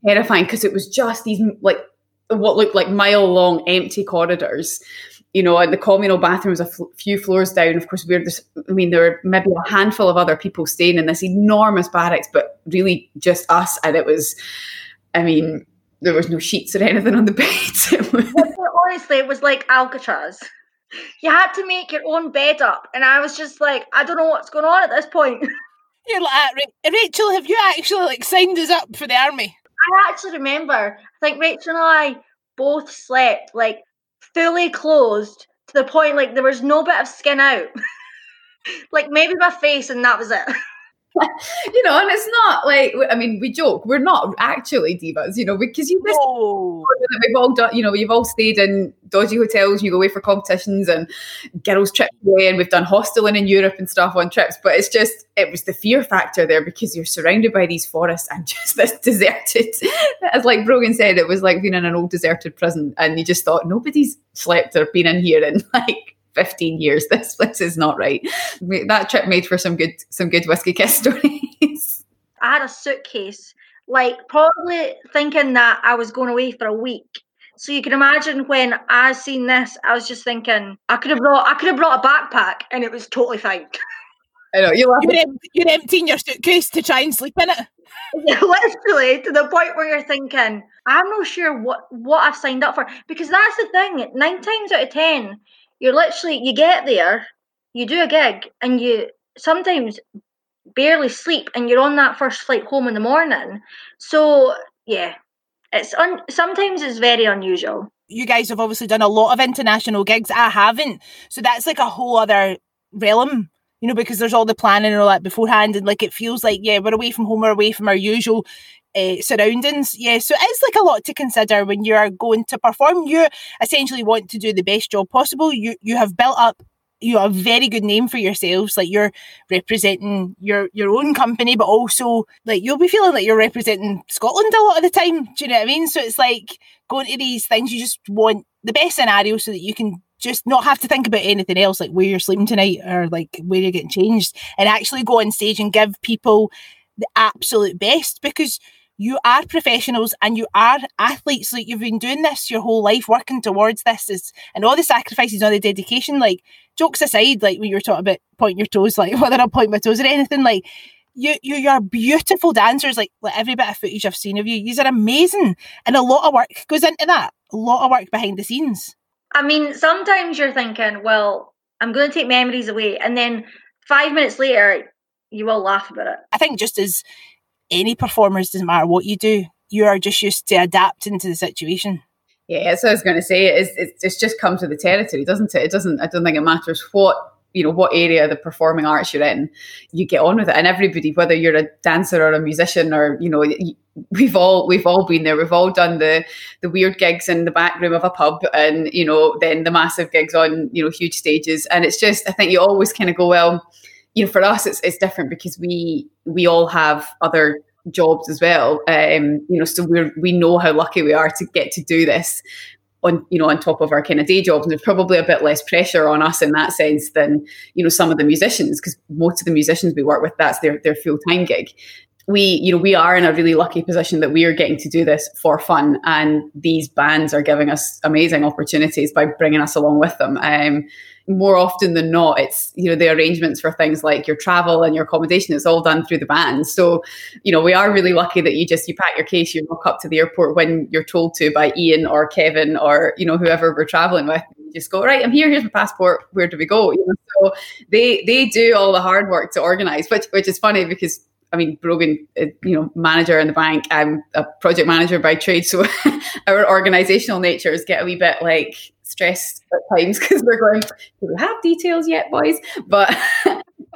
terrifying because it was just these like what looked like mile long empty corridors you know, and the communal bathroom was a f- few floors down. Of course, we are this, I mean, there were maybe a handful of other people staying in this enormous barracks, but really just us. And it was, I mean, there was no sheets or anything on the bed. Honestly, it was like Alcatraz. You had to make your own bed up, and I was just like, I don't know what's going on at this point. You're like, ah, Rachel, have you actually like signed us up for the army? I actually remember. I think Rachel and I both slept like fully closed to the point like there was no bit of skin out. like maybe my face, and that was it. you know, and it's not like I mean, we joke, we're not actually divas, you know, because you just no. we've all done, you know, we've all stayed in dodgy hotels, you go away for competitions and girls trips away, and we've done hosteling in Europe and stuff on trips. But it's just it was the fear factor there because you're surrounded by these forests and just this deserted. As like Brogan said, it was like being in an old deserted prison, and you just thought nobody's slept or been in here in like 15 years. This place is not right. That trip made for some good some good whisky kiss stories. I had a suitcase, like probably thinking that I was going away for a week. So you can imagine when I seen this, I was just thinking I could have brought I could have brought a backpack and it was totally fine. I know you're, you're, em- you're emptying your suitcase to try and sleep in it. Yeah, literally to the point where you're thinking, I'm not sure what what I've signed up for because that's the thing. Nine times out of ten, you're literally you get there, you do a gig, and you sometimes barely sleep, and you're on that first flight home in the morning. So yeah, it's un- sometimes it's very unusual. You guys have obviously done a lot of international gigs. I haven't, so that's like a whole other realm you know, because there's all the planning and all that beforehand, and like it feels like, yeah, we're away from home, we're away from our usual uh, surroundings. Yeah, so it's like a lot to consider when you're going to perform. You essentially want to do the best job possible. You you have built up you know, a very good name for yourselves. Like you're representing your your own company, but also like you'll be feeling like you're representing Scotland a lot of the time. Do you know what I mean? So it's like going to these things. You just want the best scenario so that you can just not have to think about anything else, like where you're sleeping tonight or like where you're getting changed, and actually go on stage and give people the absolute best because you are professionals and you are athletes. Like you've been doing this your whole life, working towards this, is, and all the sacrifices, all the dedication. Like jokes aside, like when you were talking about pointing your toes, like whether I point my toes or anything, like you you you're beautiful dancers. Like, like every bit of footage I've seen of you, you are amazing, and a lot of work goes into that. A lot of work behind the scenes. I mean, sometimes you're thinking, well, I'm going to take memories away, and then five minutes later, you will laugh about it. I think just as any performers, doesn't matter what you do, you are just used to adapting to the situation. Yeah, that's what I was going to say. It's, it's, it's just come to the territory, doesn't it? It doesn't. I don't think it matters what you know what area of the performing arts you're in. You get on with it, and everybody, whether you're a dancer or a musician, or you know, we've all we've all been there. We've all done the the weird gigs in the back room of a pub, and you know, then the massive gigs on you know huge stages. And it's just, I think you always kind of go well you know, for us, it's, it's different because we we all have other jobs as well. Um, you know, so we we know how lucky we are to get to do this on you know on top of our kind of day jobs. And there's probably a bit less pressure on us in that sense than you know some of the musicians because most of the musicians we work with that's their their full-time gig. We you know we are in a really lucky position that we are getting to do this for fun and these bands are giving us amazing opportunities by bringing us along with them. Um, more often than not, it's you know the arrangements for things like your travel and your accommodation. It's all done through the band. So, you know, we are really lucky that you just you pack your case, you walk up to the airport when you're told to by Ian or Kevin or you know whoever we're traveling with. You just go right. I'm here. Here's my passport. Where do we go? You know, so they they do all the hard work to organise, which which is funny because I mean, Brogan, uh, you know, manager in the bank. I'm a project manager by trade, so our organisational natures get a wee bit like stressed at times because we're going, do we have details yet, boys? But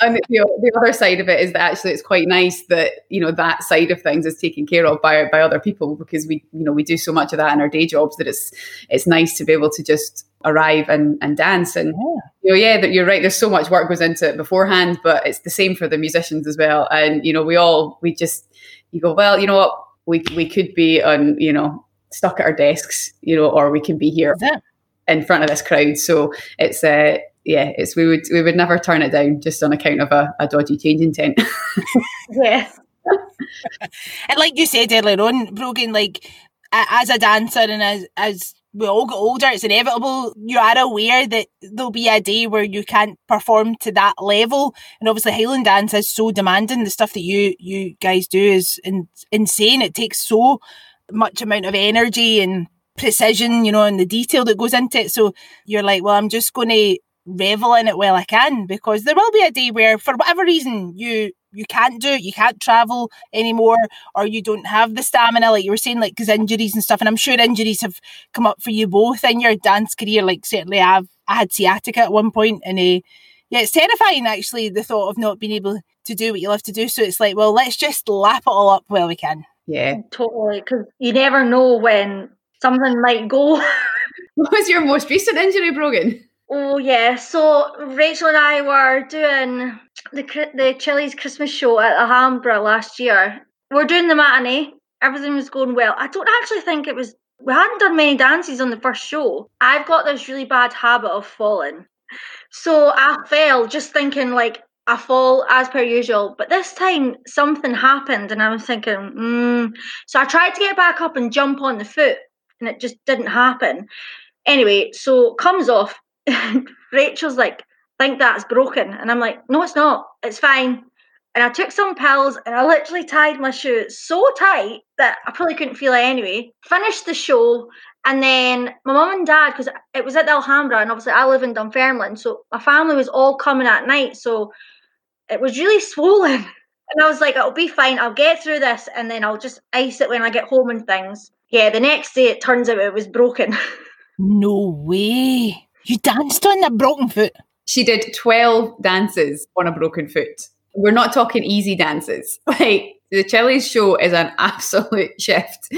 and you know, the other side of it is that actually it's quite nice that you know that side of things is taken care of by by other people because we you know we do so much of that in our day jobs that it's it's nice to be able to just arrive and and dance and yeah. you know yeah that you're right there's so much work goes into it beforehand but it's the same for the musicians as well and you know we all we just you go well you know what we we could be on you know stuck at our desks you know or we can be here in front of this crowd. So it's uh, yeah, it's we would we would never turn it down just on account of a, a dodgy changing tent. yeah. and like you said earlier on, Brogan, like as a dancer and as as we all get older, it's inevitable. You are aware that there'll be a day where you can't perform to that level. And obviously Highland dance is so demanding. The stuff that you you guys do is in, insane. It takes so much amount of energy and precision, you know, and the detail that goes into it. So you're like, well, I'm just going to revel in it while I can because there will be a day where, for whatever reason, you you can't do it, you can't travel anymore, or you don't have the stamina, like you were saying, like because injuries and stuff. And I'm sure injuries have come up for you both in your dance career. Like certainly, I've I had sciatica at one point, and uh, yeah, it's terrifying actually the thought of not being able to do what you love to do. So it's like, well, let's just lap it all up while we can. Yeah, totally. Because you never know when something might go. what was your most recent injury, Brogan? Oh yeah, so Rachel and I were doing the the Chilli's Christmas show at Alhambra last year. We are doing the matinee. Everything was going well. I don't actually think it was. We hadn't done many dances on the first show. I've got this really bad habit of falling, so I fell just thinking like I fall as per usual. But this time something happened, and I was thinking, mm. so I tried to get back up and jump on the foot, and it just didn't happen. Anyway, so comes off Rachel's like, think that's broken. And I'm like, no, it's not. It's fine. And I took some pills and I literally tied my shoe so tight that I probably couldn't feel it anyway. Finished the show. And then my mum and dad, because it was at the Alhambra, and obviously I live in Dunfermline, so my family was all coming at night. So it was really swollen. And I was like, it'll be fine. I'll get through this and then I'll just ice it when I get home and things. Yeah, the next day it turns out it was broken. No way. You danced on a broken foot. She did 12 dances on a broken foot. We're not talking easy dances. Like the Chilli's show is an absolute shift.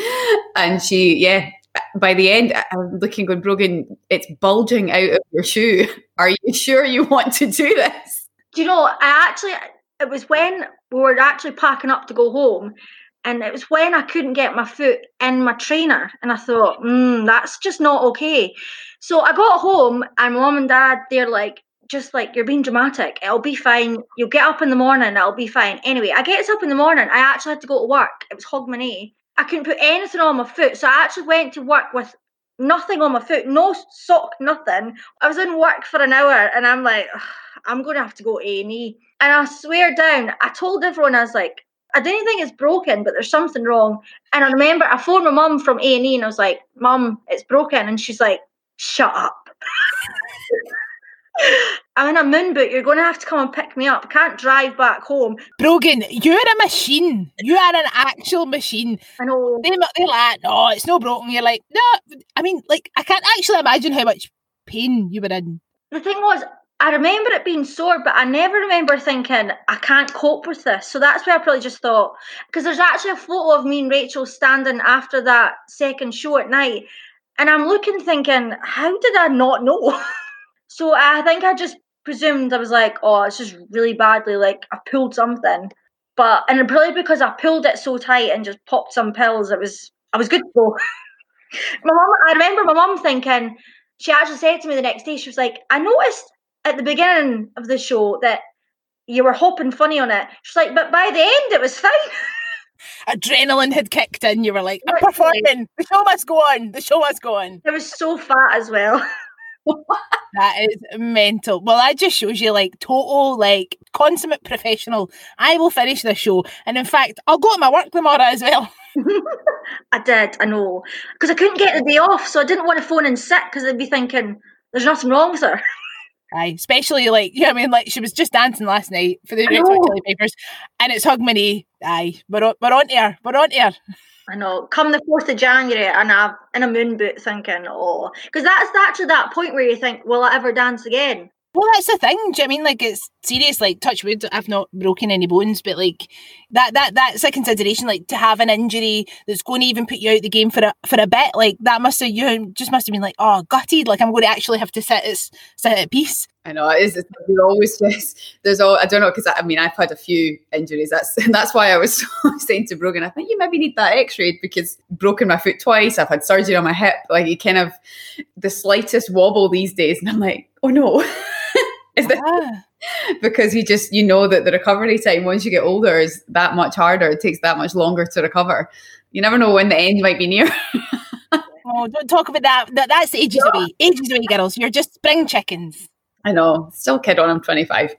And she, yeah, by the end, I'm looking good, Brogan, it's bulging out of your shoe. Are you sure you want to do this? Do you know, I actually, it was when we were actually packing up to go home. And it was when I couldn't get my foot in my trainer. And I thought, mm, that's just not okay. So I got home and mom and dad, they're like, just like you're being dramatic. It'll be fine. You'll get up in the morning. It'll be fine. Anyway, I get up in the morning. I actually had to go to work. It was Hogmanay. I couldn't put anything on my foot, so I actually went to work with nothing on my foot, no sock, nothing. I was in work for an hour, and I'm like, I'm going to have to go A and E. And I swear down, I told everyone I was like, I didn't think it's broken, but there's something wrong. And I remember I phoned my mum from A and E, and I was like, Mum, it's broken, and she's like, shut up. I'm in a moon boot. You're going to have to come and pick me up. I can't drive back home. Brogan, you're a machine. You are an actual machine. I know. They, they're like, no, it's no broken. You're like, no. I mean, like, I can't actually imagine how much pain you were in. The thing was, I remember it being sore, but I never remember thinking, I can't cope with this. So that's why I probably just thought, because there's actually a photo of me and Rachel standing after that second show at night. And I'm looking thinking, how did I not know? so I think I just presumed I was like, oh, it's just really badly like I pulled something. But and probably because I pulled it so tight and just popped some pills, it was I was good to go. my mom I remember my mom thinking, she actually said to me the next day, she was like, I noticed at the beginning of the show that you were hopping funny on it. She's like, but by the end it was fine. adrenaline had kicked in. You were like, I'm performing. The show must go on. The show must go on. It was so fat as well. that is mental. Well, that just shows you like total, like consummate professional. I will finish this show. And in fact, I'll go to my work tomorrow as well. I did, I know. Because I couldn't get the day off, so I didn't want to phone in sick because they'd be thinking there's nothing wrong with her. Aye, especially like you know I mean, like she was just dancing last night for the Red Hot Chili Peppers, and it's hug Hogmanay. Aye, we're on, we're on air, we're on air. I know. Come the fourth of January, and I'm in a moon boot, thinking, oh, because that's actually that point where you think, will I ever dance again? Well, that's the thing. Do you I mean like it's serious? Like touch wood, I've not broken any bones, but like that that that's a consideration. Like to have an injury that's going to even put you out the game for a for a bit. Like that must have you just must have been like oh gutted. Like I'm going to actually have to sit at sit at peace. I know it is. You're always just there's all I don't know because I, I, mean I've had a few injuries. That's that's why I was saying to Brogan, I think you maybe need that X-ray because broken my foot twice. I've had surgery on my hip. Like you kind of the slightest wobble these days, and I'm like, oh no. Is that ah. because you just you know that the recovery time once you get older is that much harder. It takes that much longer to recover. You never know when the end might be near. oh, don't talk about that. that that's ages away. Ages away, girls. You're just spring chickens. I know. Still kid on. I'm 25.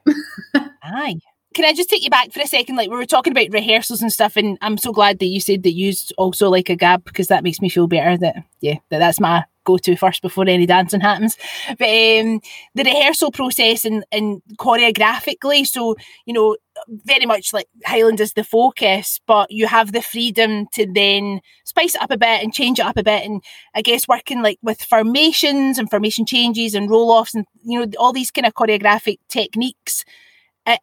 Aye can I just take you back for a second? Like we were talking about rehearsals and stuff, and I'm so glad that you said that you used also like a gab because that makes me feel better. That yeah, that that's my go-to first before any dancing happens. But um, the rehearsal process and and choreographically, so you know, very much like Highland is the focus, but you have the freedom to then spice it up a bit and change it up a bit, and I guess working like with formations and formation changes and roll-offs and you know all these kind of choreographic techniques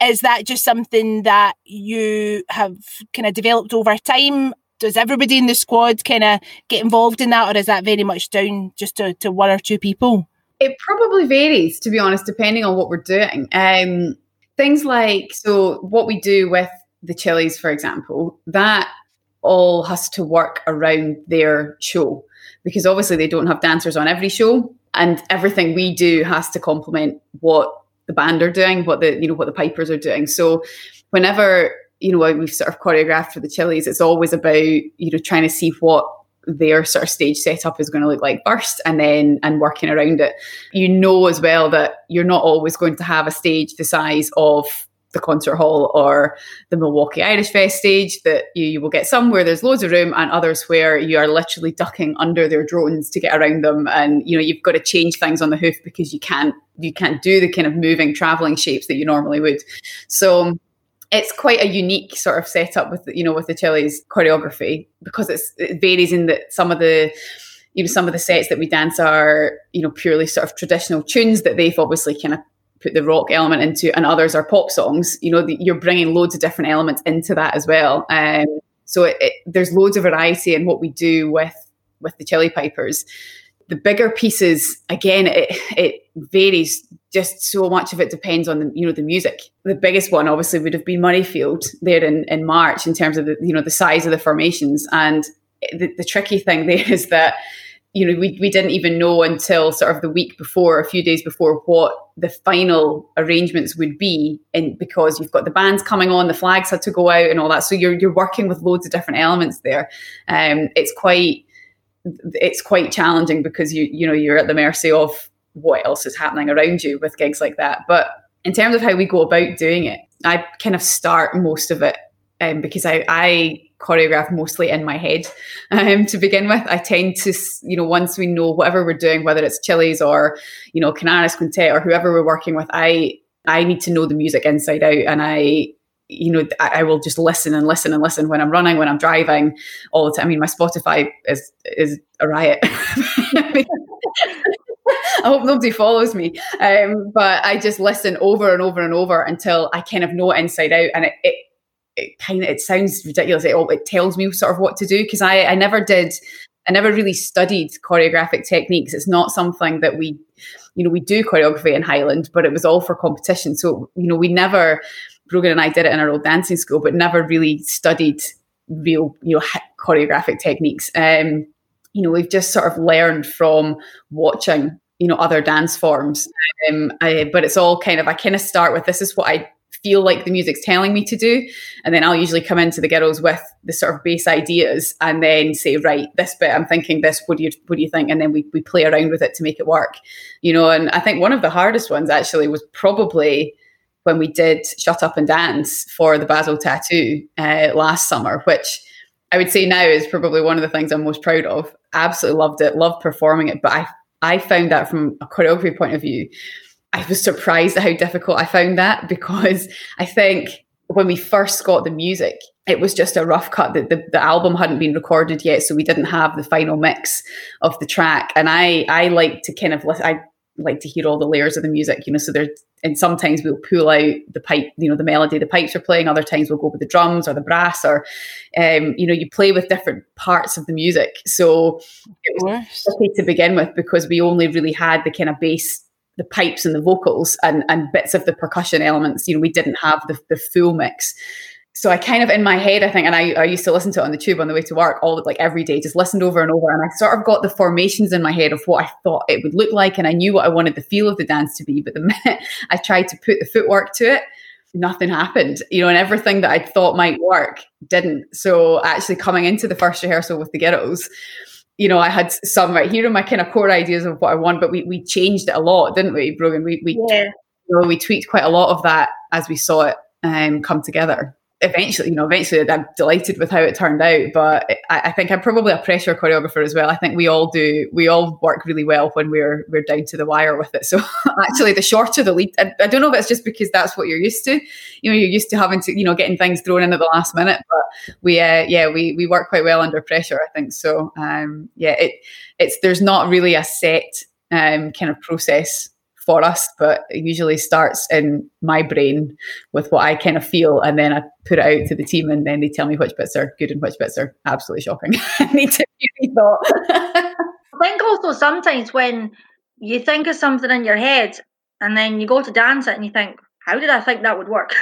is that just something that you have kind of developed over time? Does everybody in the squad kind of get involved in that, or is that very much down just to, to one or two people? It probably varies, to be honest, depending on what we're doing. Um, things like, so what we do with the Chilli's, for example, that all has to work around their show because obviously they don't have dancers on every show and everything we do has to complement what the band are doing, what the you know what the pipers are doing. So whenever you know we've sort of choreographed for the Chilli's, it's always about you know trying to see what their sort of stage setup is going to look like first and then and working around it you know as well that you're not always going to have a stage the size of the concert hall or the Milwaukee Irish Fest stage that you, you will get some where there's loads of room and others where you are literally ducking under their drones to get around them. And you know you've got to change things on the hoof because you can't you can't do the kind of moving traveling shapes that you normally would. So it's quite a unique sort of setup with you know with the Chilli's choreography because it varies in that some of the you know some of the sets that we dance are you know purely sort of traditional tunes that they've obviously kind of put the rock element into, and others are pop songs. You know, the, you're bringing loads of different elements into that as well. Um, so it, it, there's loads of variety in what we do with with the Chilli Pipers. The bigger pieces, again, it, it varies. Just so much of it depends on the you know the music. The biggest one, obviously, would have been Murrayfield there in, in March in terms of the you know the size of the formations. And the, the tricky thing there is that you know, we, we didn't even know until sort of the week before, a few days before, what the final arrangements would be. And because you've got the bands coming on, the flags had to go out and all that. So you're you're working with loads of different elements there. Um, it's quite it's quite challenging because you you know you're at the mercy of what else is happening around you with gigs like that. But in terms of how we go about doing it, I kind of start most of it um, because I I choreograph mostly in my head um, to begin with. I tend to, you know, once we know whatever we're doing, whether it's Chilli's or, you know, Canaris Quintet or whoever we're working with, I I need to know the music inside out, and I. You know, I, will just listen and listen and listen when I'm running, when I'm driving, all the time. I mean, my Spotify is is a riot. I hope nobody follows me. Um, but I just listen over and over and over until I kind of know it inside out. And it, it it kind of it sounds ridiculous. It, it tells me sort of what to do because I I never did. I never really studied choreographic techniques. It's not something that we, you know, we do choreography in Highland, but it was all for competition. So you know, we never. Brogan and I did it in our old dancing school, but never really studied real, you know, choreographic techniques. Um, you know, we've just sort of learned from watching you know other dance forms um, I, but it's all kind of i kind of start with this is what i feel like the music's telling me to do. And then I'll usually come into the girls with the sort of base ideas and then say, right, this bit, I'm thinking this, what do you what do you think? And then we, we play around with it to make it work. You know, and I think one of the hardest ones actually was probably when we did Shut Up and Dance for the Basel Tattoo uh, last summer, which I would say now is probably one of the things I'm most proud of. Absolutely loved it, loved performing it. But I I found that from a choreography point of view, I was surprised at how difficult I found that because I think when we first got the music, it was just a rough cut. that the, the, album hadn't been recorded yet, so we didn't have the final mix of the track. And I I like to kind of I like to hear all the layers of the music, you know. So there's and sometimes we'll pull out the pipe, you know, the melody the pipes are playing. Other times we'll go with the drums or the brass, or um, you know, you play with different parts of the music. So it was okay to begin with because we only really had the kind of bass the pipes and the vocals and, and bits of the percussion elements. You know, we didn't have the, the full mix. So I kind of in my head, I think, and I, I used to listen to it on the tube on the way to work all like every day, just listened over and over. And I sort of got the formations in my head of what I thought it would look like. And I knew what I wanted the feel of the dance to be. But the minute I tried to put the footwork to it, nothing happened, you know, and everything that I thought might work didn't. So actually coming into the first rehearsal with the girls, you know, I had some right here are my kind of core ideas of what I want, but we, we changed it a lot, didn't we, Brogan? We we yeah. you know, we tweaked quite a lot of that as we saw it um, come together eventually, you know, eventually I'm delighted with how it turned out. But I, I, think I'm probably a pressure choreographer as well. I think we all do. We all work really well when we're we're down to the wire with it. So actually, the shorter the lead, I, I, don't know if it's just because that's what you're used to. You know, you're used to having to, you know, getting things thrown in at the last minute. But we, uh, yeah, we we work quite well under pressure. I think so. Um, yeah, it it's there's not really a set um, kind of process for us, but it usually starts in my brain with what I kind of feel, and then I put it out to the team, and then they tell me which bits are good and which bits are absolutely shocking. I need to be thought. I think also sometimes when you think of something in your head, and then you go to dance it, and you think, "How did I think that would work?"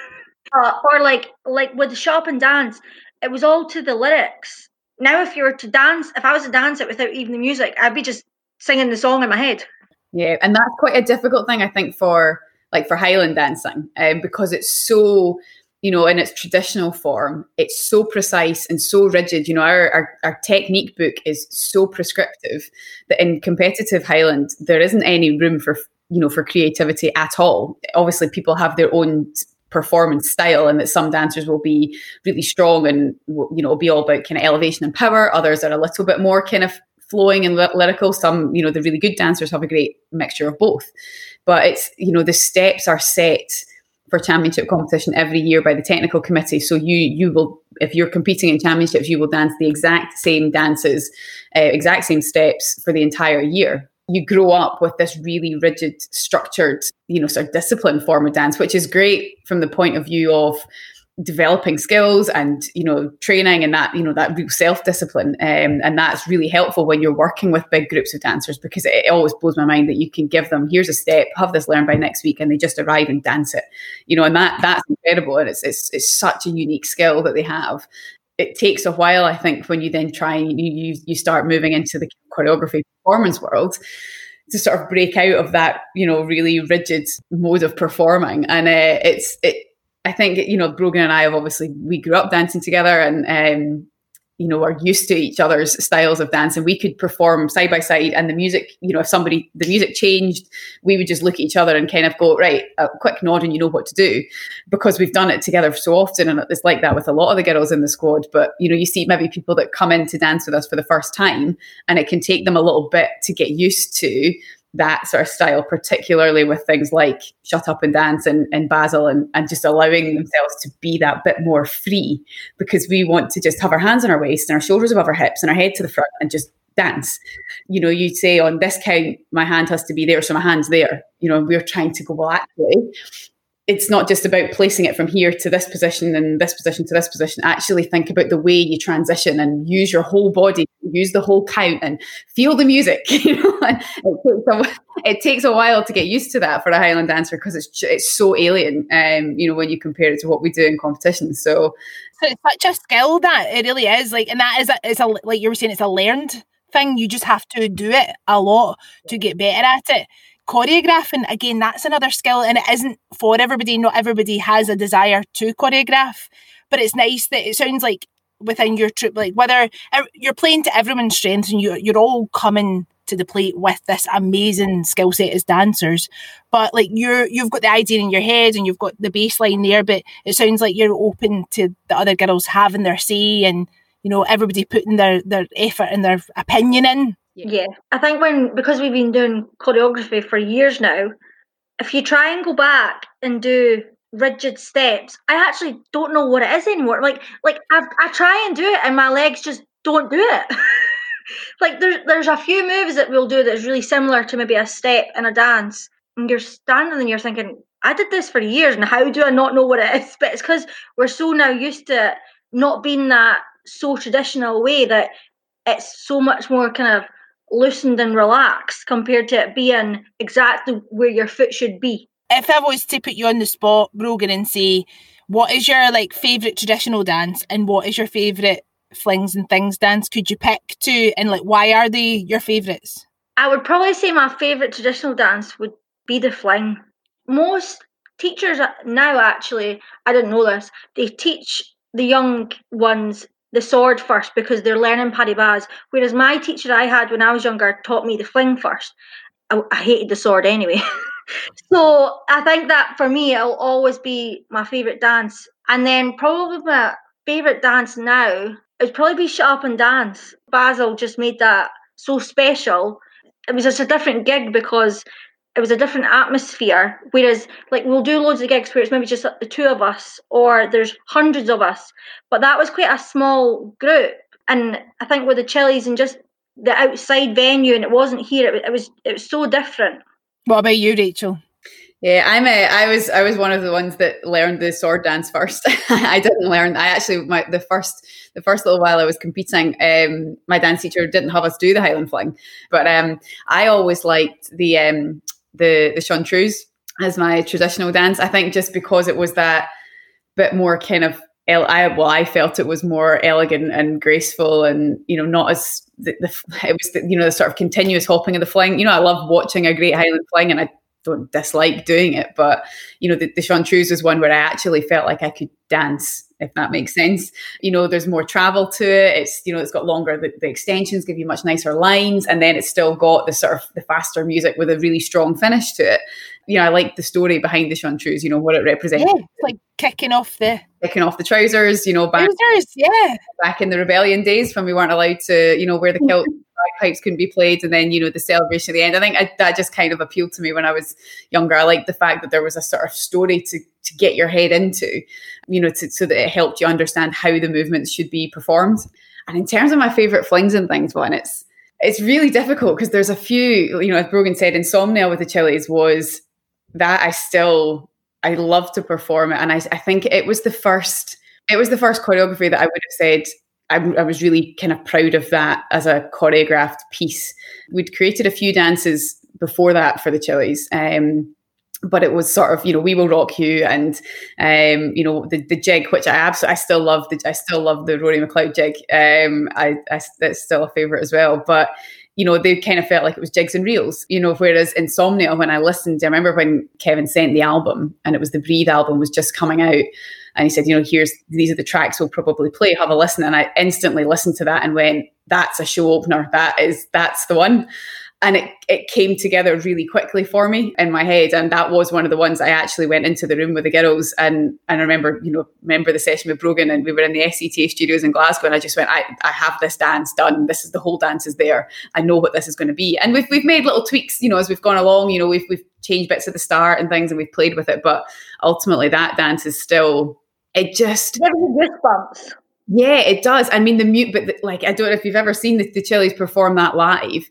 uh, or like like with shop and dance, it was all to the lyrics. Now, if you were to dance, if I was to dance it without even the music, I'd be just singing the song in my head. Yeah, and that's quite a difficult thing, I think, for like for Highland dancing, um, because it's so you know, in its traditional form, it's so precise and so rigid. You know, our, our, our, technique book is so prescriptive that in competitive Highland, there isn't any room for, you know, for creativity at all. Obviously, people have their own performance style and that some dancers will be really strong and, you know, be all about kind of elevation and power. Others are a little bit more kind of flowing and lyrical. Some, you know, the really good dancers have a great mixture of both. But it's, you know, the steps are set for championship competition every year by the technical committee. So you you will, if you're competing in championships, you will dance the exact same dances, uh, exact same steps for the entire year. You grow up with this really rigid, structured, you know, sort of discipline form of dance, which is great from the point of view of developing skills and you know training and that you know that real self discipline um, and that's really helpful when you're working with big groups of dancers because it, it, always blows my mind that you can give them here's a step have this learned by next week and they just arrive and dance it. You know and that that's incredible and it's it's, it's such a unique skill that they have. It takes a while i think when you then try and you you, start moving into the choreography performance world to sort of break out of that you know really rigid mode of performing. And uh, it's it I think you know Brogan and I have obviously we grew up dancing together and um, you know are used to each other's styles of dance and we could perform side by side and the music you know if somebody the music changed we would just look at each other and kind of go right a quick nod and you know what to do because we've done it together so often and it's like that with a lot of the girls in the squad but you know you see maybe people that come in to dance with us for the first time and it can take them a little bit to get used to that sort of style, particularly with things like Shut Up and Dance and, and Basel and, and just allowing themselves to be that bit more free because we want to just have our hands on our waist and our shoulders above our hips and our head to the front and just dance. You know, you'd say on this count, my hand has to be there, so my hand's there. You know, we're trying to go, well, actually, it's not just about placing it from here to this position and this position to this position. Actually, think about the way you transition and use your whole body, use the whole count, and feel the music. You know, it takes, a, it takes a while to get used to that for a Highland dancer because it's it's so alien. Um, you know, when you compare it to what we do in competition. So, so it's such a skill that it really is. Like, and that is a, it's a like you were saying, it's a learned thing. You just have to do it a lot to get better at it choreographing again that's another skill and it isn't for everybody not everybody has a desire to choreograph but it's nice that it sounds like within your troop like whether you're playing to everyone's strengths and you, you're all coming to the plate with this amazing skill set as dancers but like you're you've got the idea in your head and you've got the baseline there but it sounds like you're open to the other girls having their say and you know everybody putting their their effort and their opinion in yeah. yeah. I think when because we've been doing choreography for years now, if you try and go back and do rigid steps, I actually don't know what it is anymore. Like like I I try and do it and my legs just don't do it. like there's there's a few moves that we'll do that's really similar to maybe a step in a dance, and you're standing and you're thinking, I did this for years, and how do I not know what it is? But it's because we're so now used to not being that so traditional way that it's so much more kind of loosened and relaxed compared to it being exactly where your foot should be. If I was to put you on the spot, Brogan, and say, what is your like favourite traditional dance and what is your favourite flings and things dance? Could you pick two and like why are they your favourites? I would probably say my favourite traditional dance would be the fling. Most teachers uh, now actually, I didn't know this, they teach the young ones the sword first because they're learning pas de base. Whereas my teacher I had when I was younger taught me the fling first. I, I hated the sword anyway. so I think that for me, it'll always be my favourite dance. And then probably my favourite dance now would probably be Shut Up and Dance. Basel just made that so special. It was just a different gig because it was a different atmosphere. Whereas, like, we'll do loads of gigs where it's maybe just the two of us, or there's hundreds of us. But that was quite a small group, and I think with the Chilli's and just the outside venue, and it wasn't here. It, it was it was so different. What about you, Rachel? Yeah, I'm a. I was. I was one of the ones that learned the sword dance first. I didn't learn. I actually my the first the first little while I was competing, um, my dance teacher didn't have us do the Highland Fling, but um, I always liked the um, the the Seann Triubhas as my traditional dance. I think just because it was that bit more kind of I well, I felt it was more elegant and graceful, and you know, not as the, the it was the, you know the sort of continuous hopping of the fling. You know, I love watching a great Highland fling, and I don't dislike doing it, but you know, the, the Seann Triubhas was one where I actually felt like I could dance, if that makes sense. You know, there's more travel to it. It's you know, it's got longer. The, the extensions give you much nicer lines, and then it's still got the sort of the faster music with a really strong finish to it. You know, I like the story behind the Seann Triubhas. You know what it represents. Yeah, like kicking off the kicking off the trousers. You know, back, trousers, yeah, back in the rebellion days when we weren't allowed to, you know, wear the kilt bagpipes couldn't be played, and then you know the celebration at the end. I think I, that just kind of appealed to me when I was younger. I liked the fact that there was a sort of story to to get your head into, you know, to, so that it helped you understand how the movements should be performed. And in terms of my favorite flings and things, one it's it's really difficult because there's a few, you know, as Brogan said, insomnia with the Chilli's was that I still I love to perform it, and I I think it was the first it was the first choreography that I would have said I, I, was really kind of proud of that as a choreographed piece. We'd created a few dances before that for the Chilli's. Um, but it was sort of you know we will rock you and um, you know the, the jig which I absolutely I still love the I still love the Rory McLeod jig um, I, I that's still a favorite as well but you know they kind of felt like it was jigs and reels you know whereas insomnia when I listened I remember when Kevin sent the album and it was the breathe album was just coming out and he said, you know, here's these are the tracks we'll probably play. Have a listen. And I instantly listened to that and went, that's a show opener. That is that's the one. And it, it came together really quickly for me in my head. And that was one of the ones I actually went into the room with the girls. And, and I remember, you know, remember the session with Brogan and we were in the SCTA studios in Glasgow. And I just went, I, I have this dance done. This is the whole dance is there. I know what this is going to be. And we've, we've made little tweaks, you know, as we've gone along, you know, we've, we've changed bits at the start and things and we've played with it. But ultimately that dance is still it just goosebumps. Yeah, it does. I mean, the mute, but the, like, I don't know if you've ever seen the, the Chilli's perform that live.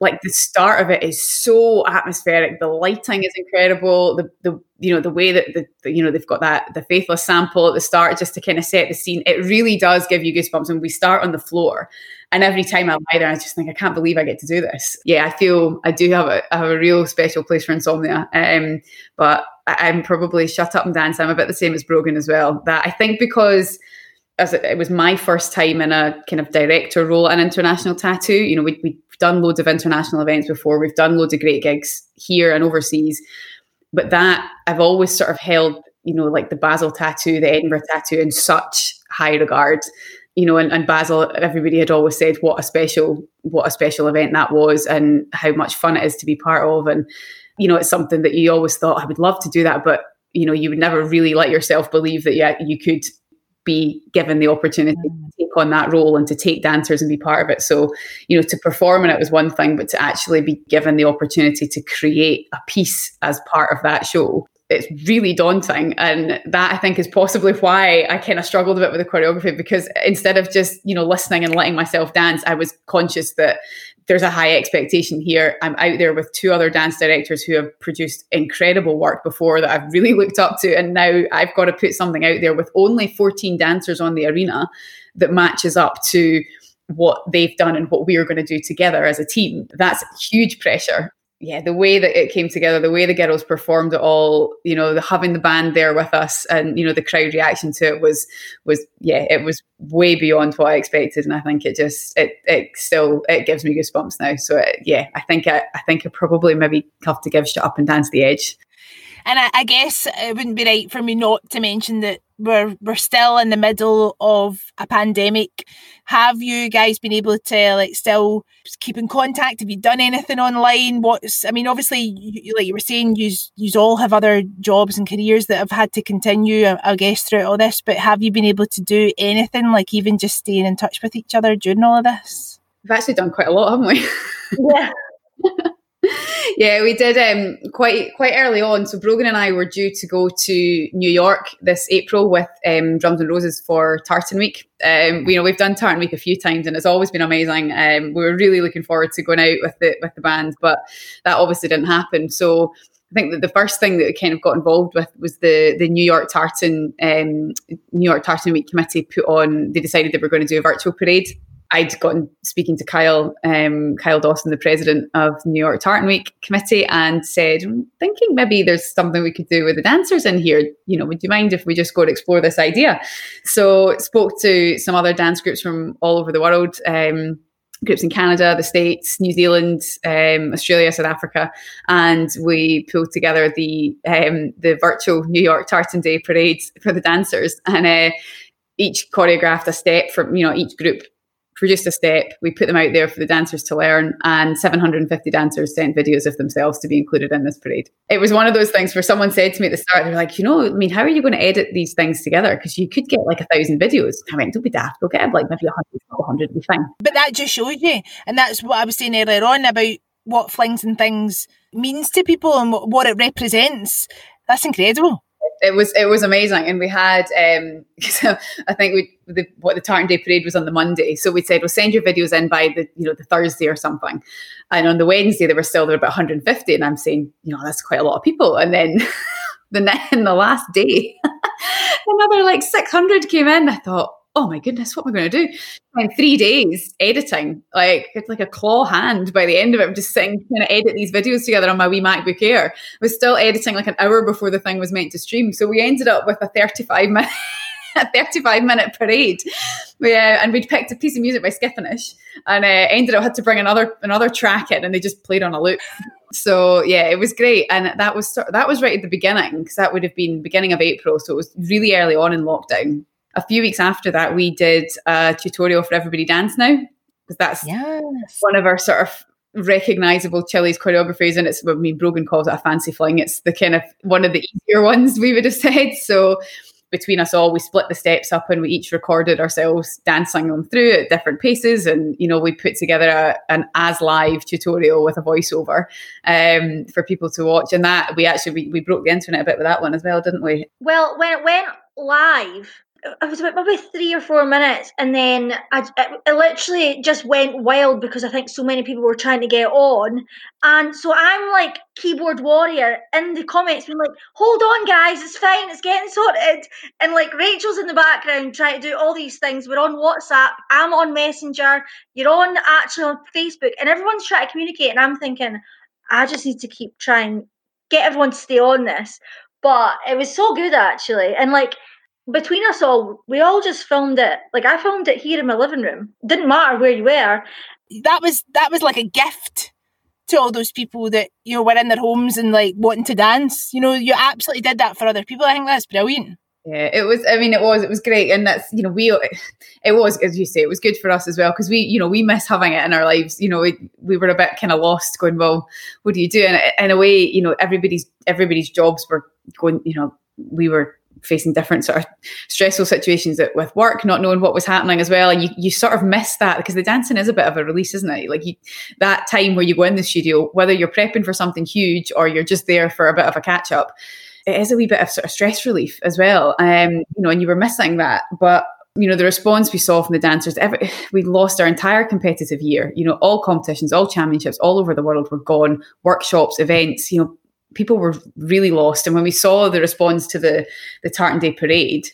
Like the start of it is so atmospheric. The lighting is incredible. The the you know the way that the, the you know they've got that the faithless sample at the start just to kind of set the scene. It really does give you goosebumps. And we start on the floor, and every time I lie there, I just think I can't believe I get to do this. Yeah, I feel I do have a I have a real special place for insomnia. Um, but I'm probably shut up and dance. I'm a bit the same as Brogan as well. That I think because as it, it was my first time in a kind of director role at an international tattoo. You know, we, we've done loads of international events before. We've done loads of great gigs here and overseas. But that I've always sort of held, you know, like the Basel tattoo, the Edinburgh tattoo in such high regard. You know, and, and Basel, everybody had always said what a special, what a special event that was, and how much fun it is to be part of. And you know, it's something that you always thought I would love to do that, but you know, you would never really let yourself believe that yeah, you could be given the opportunity to mm. take on that role and to take dancers and be part of it. So, you know, to perform in it was one thing, but to actually be given the opportunity to create a piece as part of that show it's really daunting and that i think is possibly why i kind of struggled a bit with the choreography because instead of just you know listening and letting myself dance i was conscious that there's a high expectation here. I'm out there with two other dance directors who have produced incredible work before that I've really looked up to. And now I've got to put something out there with only 14 dancers on the arena that matches up to what they've done and what we are going to do together as a team. That's huge pressure yeah, the way that it came together, the way the girls performed it all, you know, the, having the band there with us, and you know, the crowd reaction to it was was yeah, it was way beyond what I expected, and I think it just it it still it gives me goosebumps now. So it, yeah, I think I, I think I probably maybe have to give "Shut Up and Dance" the edge. And I, I, guess it wouldn't be right for me not to mention that we're we're still in the middle of a pandemic. Have you guys been able to like still keep in contact? Have you done anything online? What's I mean, obviously, you, like you were saying, you you all have other jobs and careers that have had to continue. I, I guess throughout all this, but have you been able to do anything like even just staying in touch with each other during all of this? We've actually done quite a lot, haven't we? Yeah. yeah, we did um, quite quite early on. So Brogan and I were due to go to New York this April with um, Drums and Roses for Tartan Week. Um, we, you know, we've done Tartan Week a few times, and it's always been amazing. Um, we were really looking forward to going out with the with the band, but that obviously didn't happen. So I think that the first thing that we kind of got involved with was the the New York Tartan um, New York Tartan Week committee put on. They decided they were going to do a virtual parade I'd gotten speaking to Kyle, um, Kyle Dawson, the president of New York Tartan Week committee, and said, thinking maybe there's something we could do with the dancers in here. You know, would you mind if we just go to explore this idea? So spoke to some other dance groups from all over the world. Um, groups in Canada, the States, New Zealand, um, Australia, South Africa, and we pulled together the um, the virtual New York Tartan Day parade for the dancers, and uh, each choreographed a step from you know each group produced a step. We put them out there for the dancers to learn, and 750 dancers sent videos of themselves to be included in this parade. It was one of those things where someone said to me at the start, they're like, you know, I mean, how are you going to edit these things together? Because you could get like a thousand videos. I went, don't be daft, we'll get like maybe 100, 100 be fine. But that just shows you, and that's what I was saying earlier on about what flings and things means to people and what it represents. That's incredible it was it was amazing, and we had um, I think we the, what the Tartan Day parade was on the Monday, so we said we'll send your videos in by the you know the Thursday or something, and on the Wednesday there were still there about 150, and I'm saying you know that's quite a lot of people, and then the in the last day another like 600 came in. I thought oh my goodness, what am I going to do? In three days editing, like it's like a claw hand by the end of it. I'm just sitting trying to edit these videos together on my wee MacBook Air. I was still editing like an hour before the thing was meant to stream. So we ended up with a 35 minute a 35 minute parade. Yeah, uh, and we'd picked a piece of music by Skipinnish and uh, ended up had to bring another another track in and they just played on a loop. So yeah, it was great, and that was that was right at the beginning because that would have been beginning of April, so it was really early on in lockdown a few weeks after that, we did a tutorial for Everybody Dance Now because that's yes. one of our sort of recognizable Chilli's choreographies, and it's I mean Brogan calls it a fancy fling. It's the kind of one of the easier ones we would have said. So between us all, we split the steps up and we each recorded ourselves dancing them through at different paces. And, you know, we put together a, an as live tutorial with a voiceover um, for people to watch. And that we actually, we, we broke the internet a bit with that one as well, didn't we? Well, when it went live, it was about maybe three or four minutes, and then I, it, it, literally just went wild because I think so many people were trying to get on, and so I'm like keyboard warrior in the comments, being like, "Hold on, guys, it's fine, it's getting sorted," and like Rachel's in the background trying to do all these things. We're on WhatsApp, I'm on Messenger, you're on actually on Facebook, and everyone's trying to communicate, and I'm thinking, I just need to keep trying get everyone to stay on this. But it was so good actually, and like between us all, we all just filmed it. Like I filmed it here in my living room. Didn't matter where you were. That was that was like a gift to all those people that you know were in their homes and like wanting to dance. You know, you absolutely did that for other people. I think that's brilliant. Yeah, it was. I mean, it was. It was great, and that's you know we. It was as you say, it was good for us as well because we you know we miss having it in our lives. You know, we we were a bit kind of lost, going, well, what do you do? And in a way, you know, everybody's everybody's jobs were going. You know, we were facing different sort of stressful situations with work, not knowing what was happening as well. And you, you sort of miss that because the dancing is a bit of a release, isn't it? Like you, that time where you go in the studio, whether you're prepping for something huge or you're just there for a bit of a catch up, it is a wee bit of sort of stress relief as well. Um, you know, and you were missing that. But you know the response we saw from the dancers every, we lost our entire competitive year you know all competitions all championships all over the world were gone workshops events you know people were really lost. And when we saw the response to the the Tartan Day parade,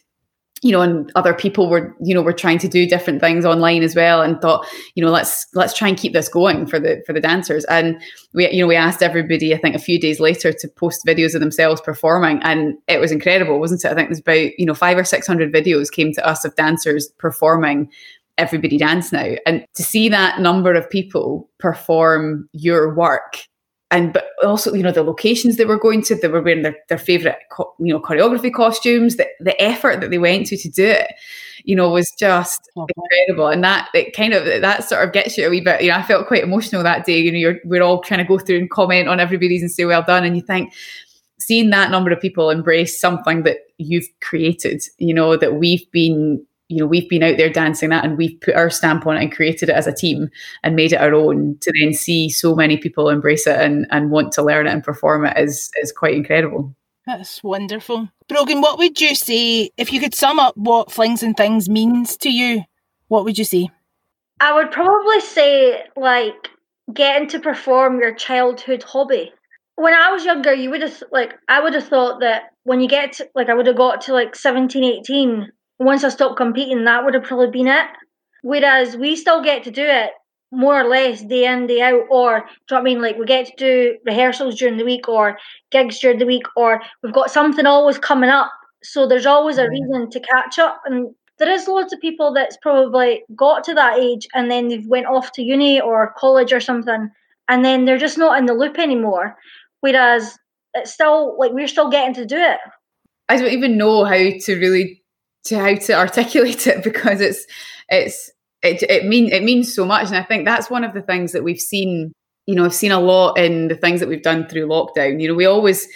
you know, and other people were, you know, were trying to do different things online as well, and thought, you know, let's let's try and keep this going for the for the dancers. And we, you know, we asked everybody, I think, a few days later to post videos of themselves performing, and it was incredible, wasn't it? I think there's about you know five or six hundred videos came to us of dancers performing everybody dance now and to see that number of people perform your work and but also you know the locations they were going to they were wearing their, their favorite co- you know choreography costumes. The, the effort that they went to to do it you know was just oh, okay. incredible. And that it kind of that sort of gets you a wee bit you know I felt quite emotional that day. You know you're, we're all trying to go through and comment on everybody's and say well done. And you think seeing that number of people embrace something that you've created you know that we've been you know we've been out there dancing that and we've put our stamp on it and created it as a team and made it our own to then see so many people embrace it and, and want to learn it and perform it is is quite incredible. That's wonderful. Brogan what would you say if you could sum up what flings and things means to you what would you say? I would probably say like getting to perform your childhood hobby. When i was younger you would have like i would have thought that when you get to, like i would have got to like 17 18 once I stopped competing, that would have probably been it. Whereas we still get to do it more or less day in, day out, or do you know what I mean? Like we get to do rehearsals during the week or gigs during the week, or we've got something always coming up. So there's always a reason to catch up. And there is loads of people that's probably got to that age and then they've went off to uni or college or something, and then they're just not in the loop anymore. Whereas it's still like we're still getting to do it. I don't even know how to really to how to articulate it because it's it's it, it mean it means so much. And i think that's one of the things that we've seen you know i've seen a lot in the things that we've done through lockdown. You know we always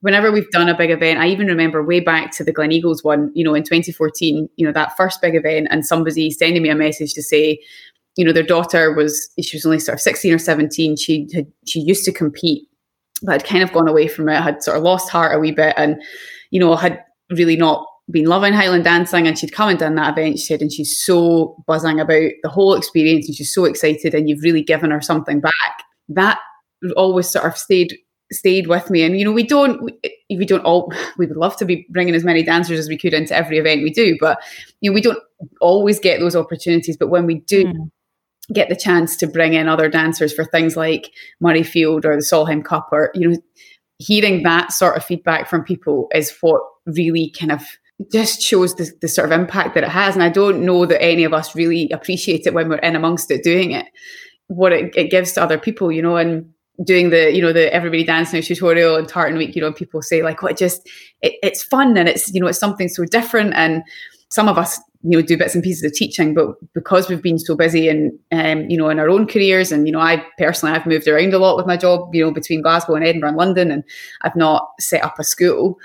whenever we've done a big event i even remember way back to the gleneagles one you know in 2014 you know that first big event and somebody sending me a message to say you know their daughter was she was only sort of 16 or 17 she had she used to compete but had kind of gone away from it had sort of lost heart a wee bit and you know had really not been loving Highland dancing and she'd come and done that event, she said, and she's so buzzing about the whole experience and she's so excited and you've really given her something back. That always sort of stayed stayed with me. And you know, we don't we, we don't all we would love to be bringing as many dancers as we could into every event we do, but you know, we don't always get those opportunities. But when we do mm. get the chance to bring in other dancers for things like Murrayfield or the Solheim Cup or you know, hearing that sort of feedback from people is what really kind of just shows the, the sort of impact that it has. And I don't know that any of us really appreciate it when we're in amongst it doing it, what it, it gives to other people, you know, and doing the, you know, the everybody dance now tutorial and tartan week, you know, people say like, well, it just, it, it's fun and it's, you know, it's something so different. And some of us, you know, do bits and pieces of teaching, but because we've been so busy and, um, you know, in our own careers and, you know, I personally, I've moved around a lot with my job, you know, between Glasgow and Edinburgh and London, and I've not set up a school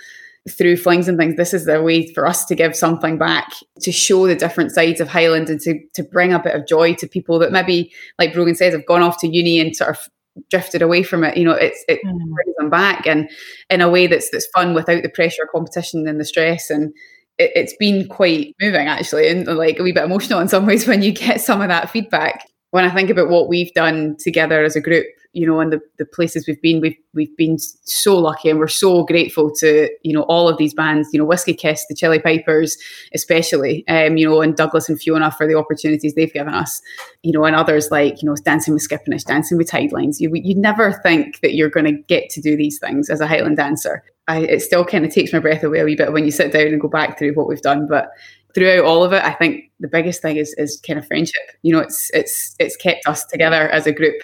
through flings and things, this is the way for us to give something back, to show the different sides of Highland and to, to bring a bit of joy to people that maybe, like Brogan says, have gone off to uni and sort of drifted away from it. You know, it's it mm. brings them back and in a way that's that's fun without the pressure, competition, and the stress. And it, it's been quite moving actually, and like a wee bit emotional in some ways when you get some of that feedback. When I think about what we've done together as a group you know, and the, the places we've been, we've we've been so lucky and we're so grateful to, you know, all of these bands, you know, Whisky Kiss, the Chilli Pipers, especially, um, you know, and Douglas and Fiona for the opportunities they've given us, you know, and others like, you know, Dancing with Skipinnish, Dancing with Tidelines. You you never think that you're going to get to do these things as a Highland dancer. I, it still kind of takes my breath away a wee bit when you sit down and go back through what we've done. But throughout all of it, I think the biggest thing is is kind of friendship. You know, it's it's it's kept us together as a group.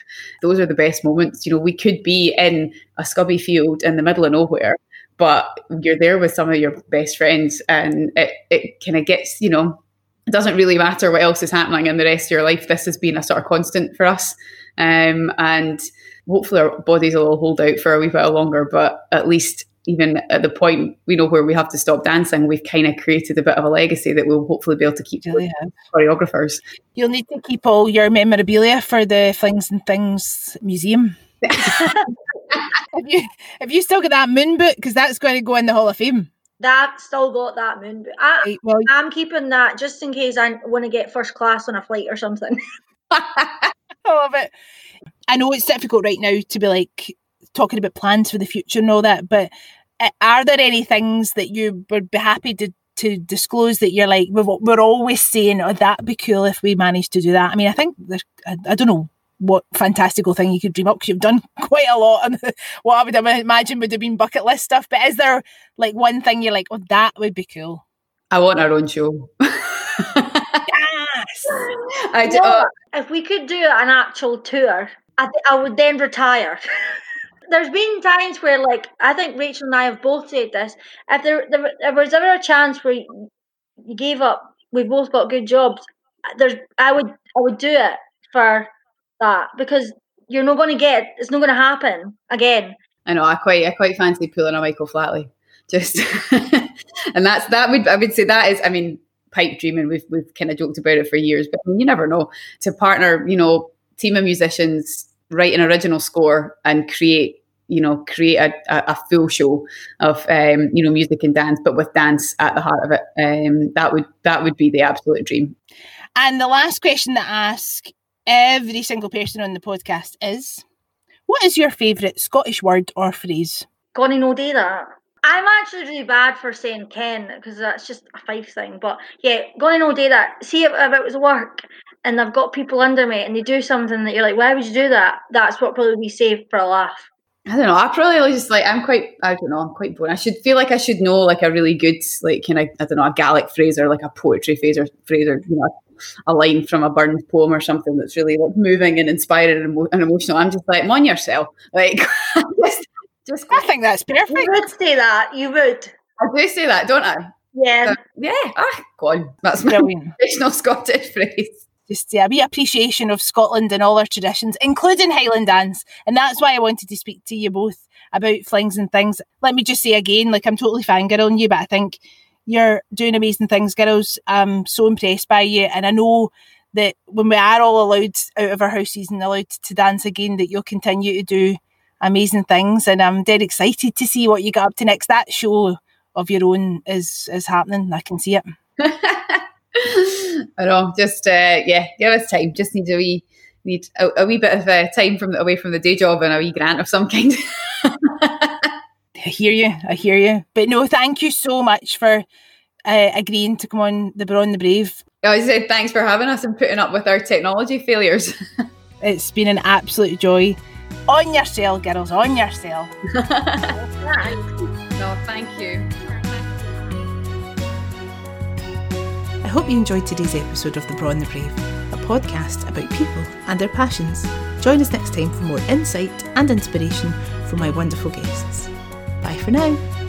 Those are the best moments. You know, we could be in a scubby field in the middle of nowhere, but you're there with some of your best friends, and it it kind of gets you know. It doesn't really matter what else is happening in the rest of your life. This has been a sort of constant for us, um, and hopefully our bodies will hold out for a wee bit longer. But at least even at the point we know where we have to stop dancing, we've kind of created a bit of a legacy that we'll hopefully be able to keep oh, really choreographers. You'll need to keep all your memorabilia for the Flings and Things Museum. have you have you still got that moon boot? Because that's going to go in the Hall of Fame. That still got that moon boot. I, right, well, I'm keeping that just in case I want to get first class on a flight or something. I love it. I know it's difficult right now to be like talking about plans for the future and all that, but uh, are there any things that you would be happy to to disclose that you're like we're always saying oh that'd be cool if we managed to do that i mean i think there's I, I don't know what fantastical thing you could dream up because you've done quite a lot and what I would imagine would have been bucket list stuff. But is there like one thing you're like, oh, that would be cool? I want our own show. yes. I do, uh, if we could do an actual tour, I, th- I would then retire. There's been times where, like, I think Rachel and I have both said this. If there, there, was ever a chance where you, you gave up, we both got good jobs. There's, I would, I would do it for that because you're not going to get. It's not going to happen again. I know. I quite, I quite fancy pulling a Michael Flatley. Just, and that's that would I would say that is. I mean, pipe dreaming. We've we've kind of joked about it for years, but I mean, you never know. To partner, you know, team of musicians, write an original score and create you know create a, a, full show of um, you know music and dance but with dance at the heart of it um, that would that would be the absolute dream and the last question that I ask every single person on the podcast is what is your favourite Scottish word or phrase? Gonna no do that. I'm actually really bad for saying Ken because that's just a five thing. But yeah, gonna no do that. See if, if it was work and I've got people under me and they do something that you're like, why would you do that? That's what probably we save for a laugh. I don't know. I probably just like I'm quite. I don't know. I'm quite boring. I should feel like I should know like a really good like kind of I don't know a Gaelic phrase or like a poetry phrase or phrase or you know a line from a Burns poem or something that's really like moving and inspiring and, emo- and emotional. I'm just like, on yourself. Like, just, just I think that's perfect. You would say that. You would. I do say that, don't I? Yeah. yeah. Ah, go on. That's my traditional Scottish phrase. Just yeah, a wee appreciation of Scotland and all our traditions, including Highland dance. And that's why I wanted to speak to you both about flings and things. Let me just say again, like I'm totally fangirling you, but I think you're doing amazing things, girls. I'm so impressed by you, and I know that when we are all allowed out of our houses and allowed to dance again, that you'll continue to do amazing things. And I'm dead excited to see what you get up to next. That show of your own is is happening. I can see it. I know. Just uh, yeah, give us time. Just need a wee need a, a wee bit of uh, time from away from the day job and a wee grant of some kind. I hear you. I hear you. But no, thank you so much for uh, agreeing to come on the Braw and the Brave. I said thanks for having us and putting up with our technology failures. it's been an absolute joy. On your cell, girls, on your cell. no, thank you. Hope you enjoyed today's episode of The Braw and the Brave, a podcast about people and their passions. Join us next time for more insight and inspiration from my wonderful guests. Bye for now.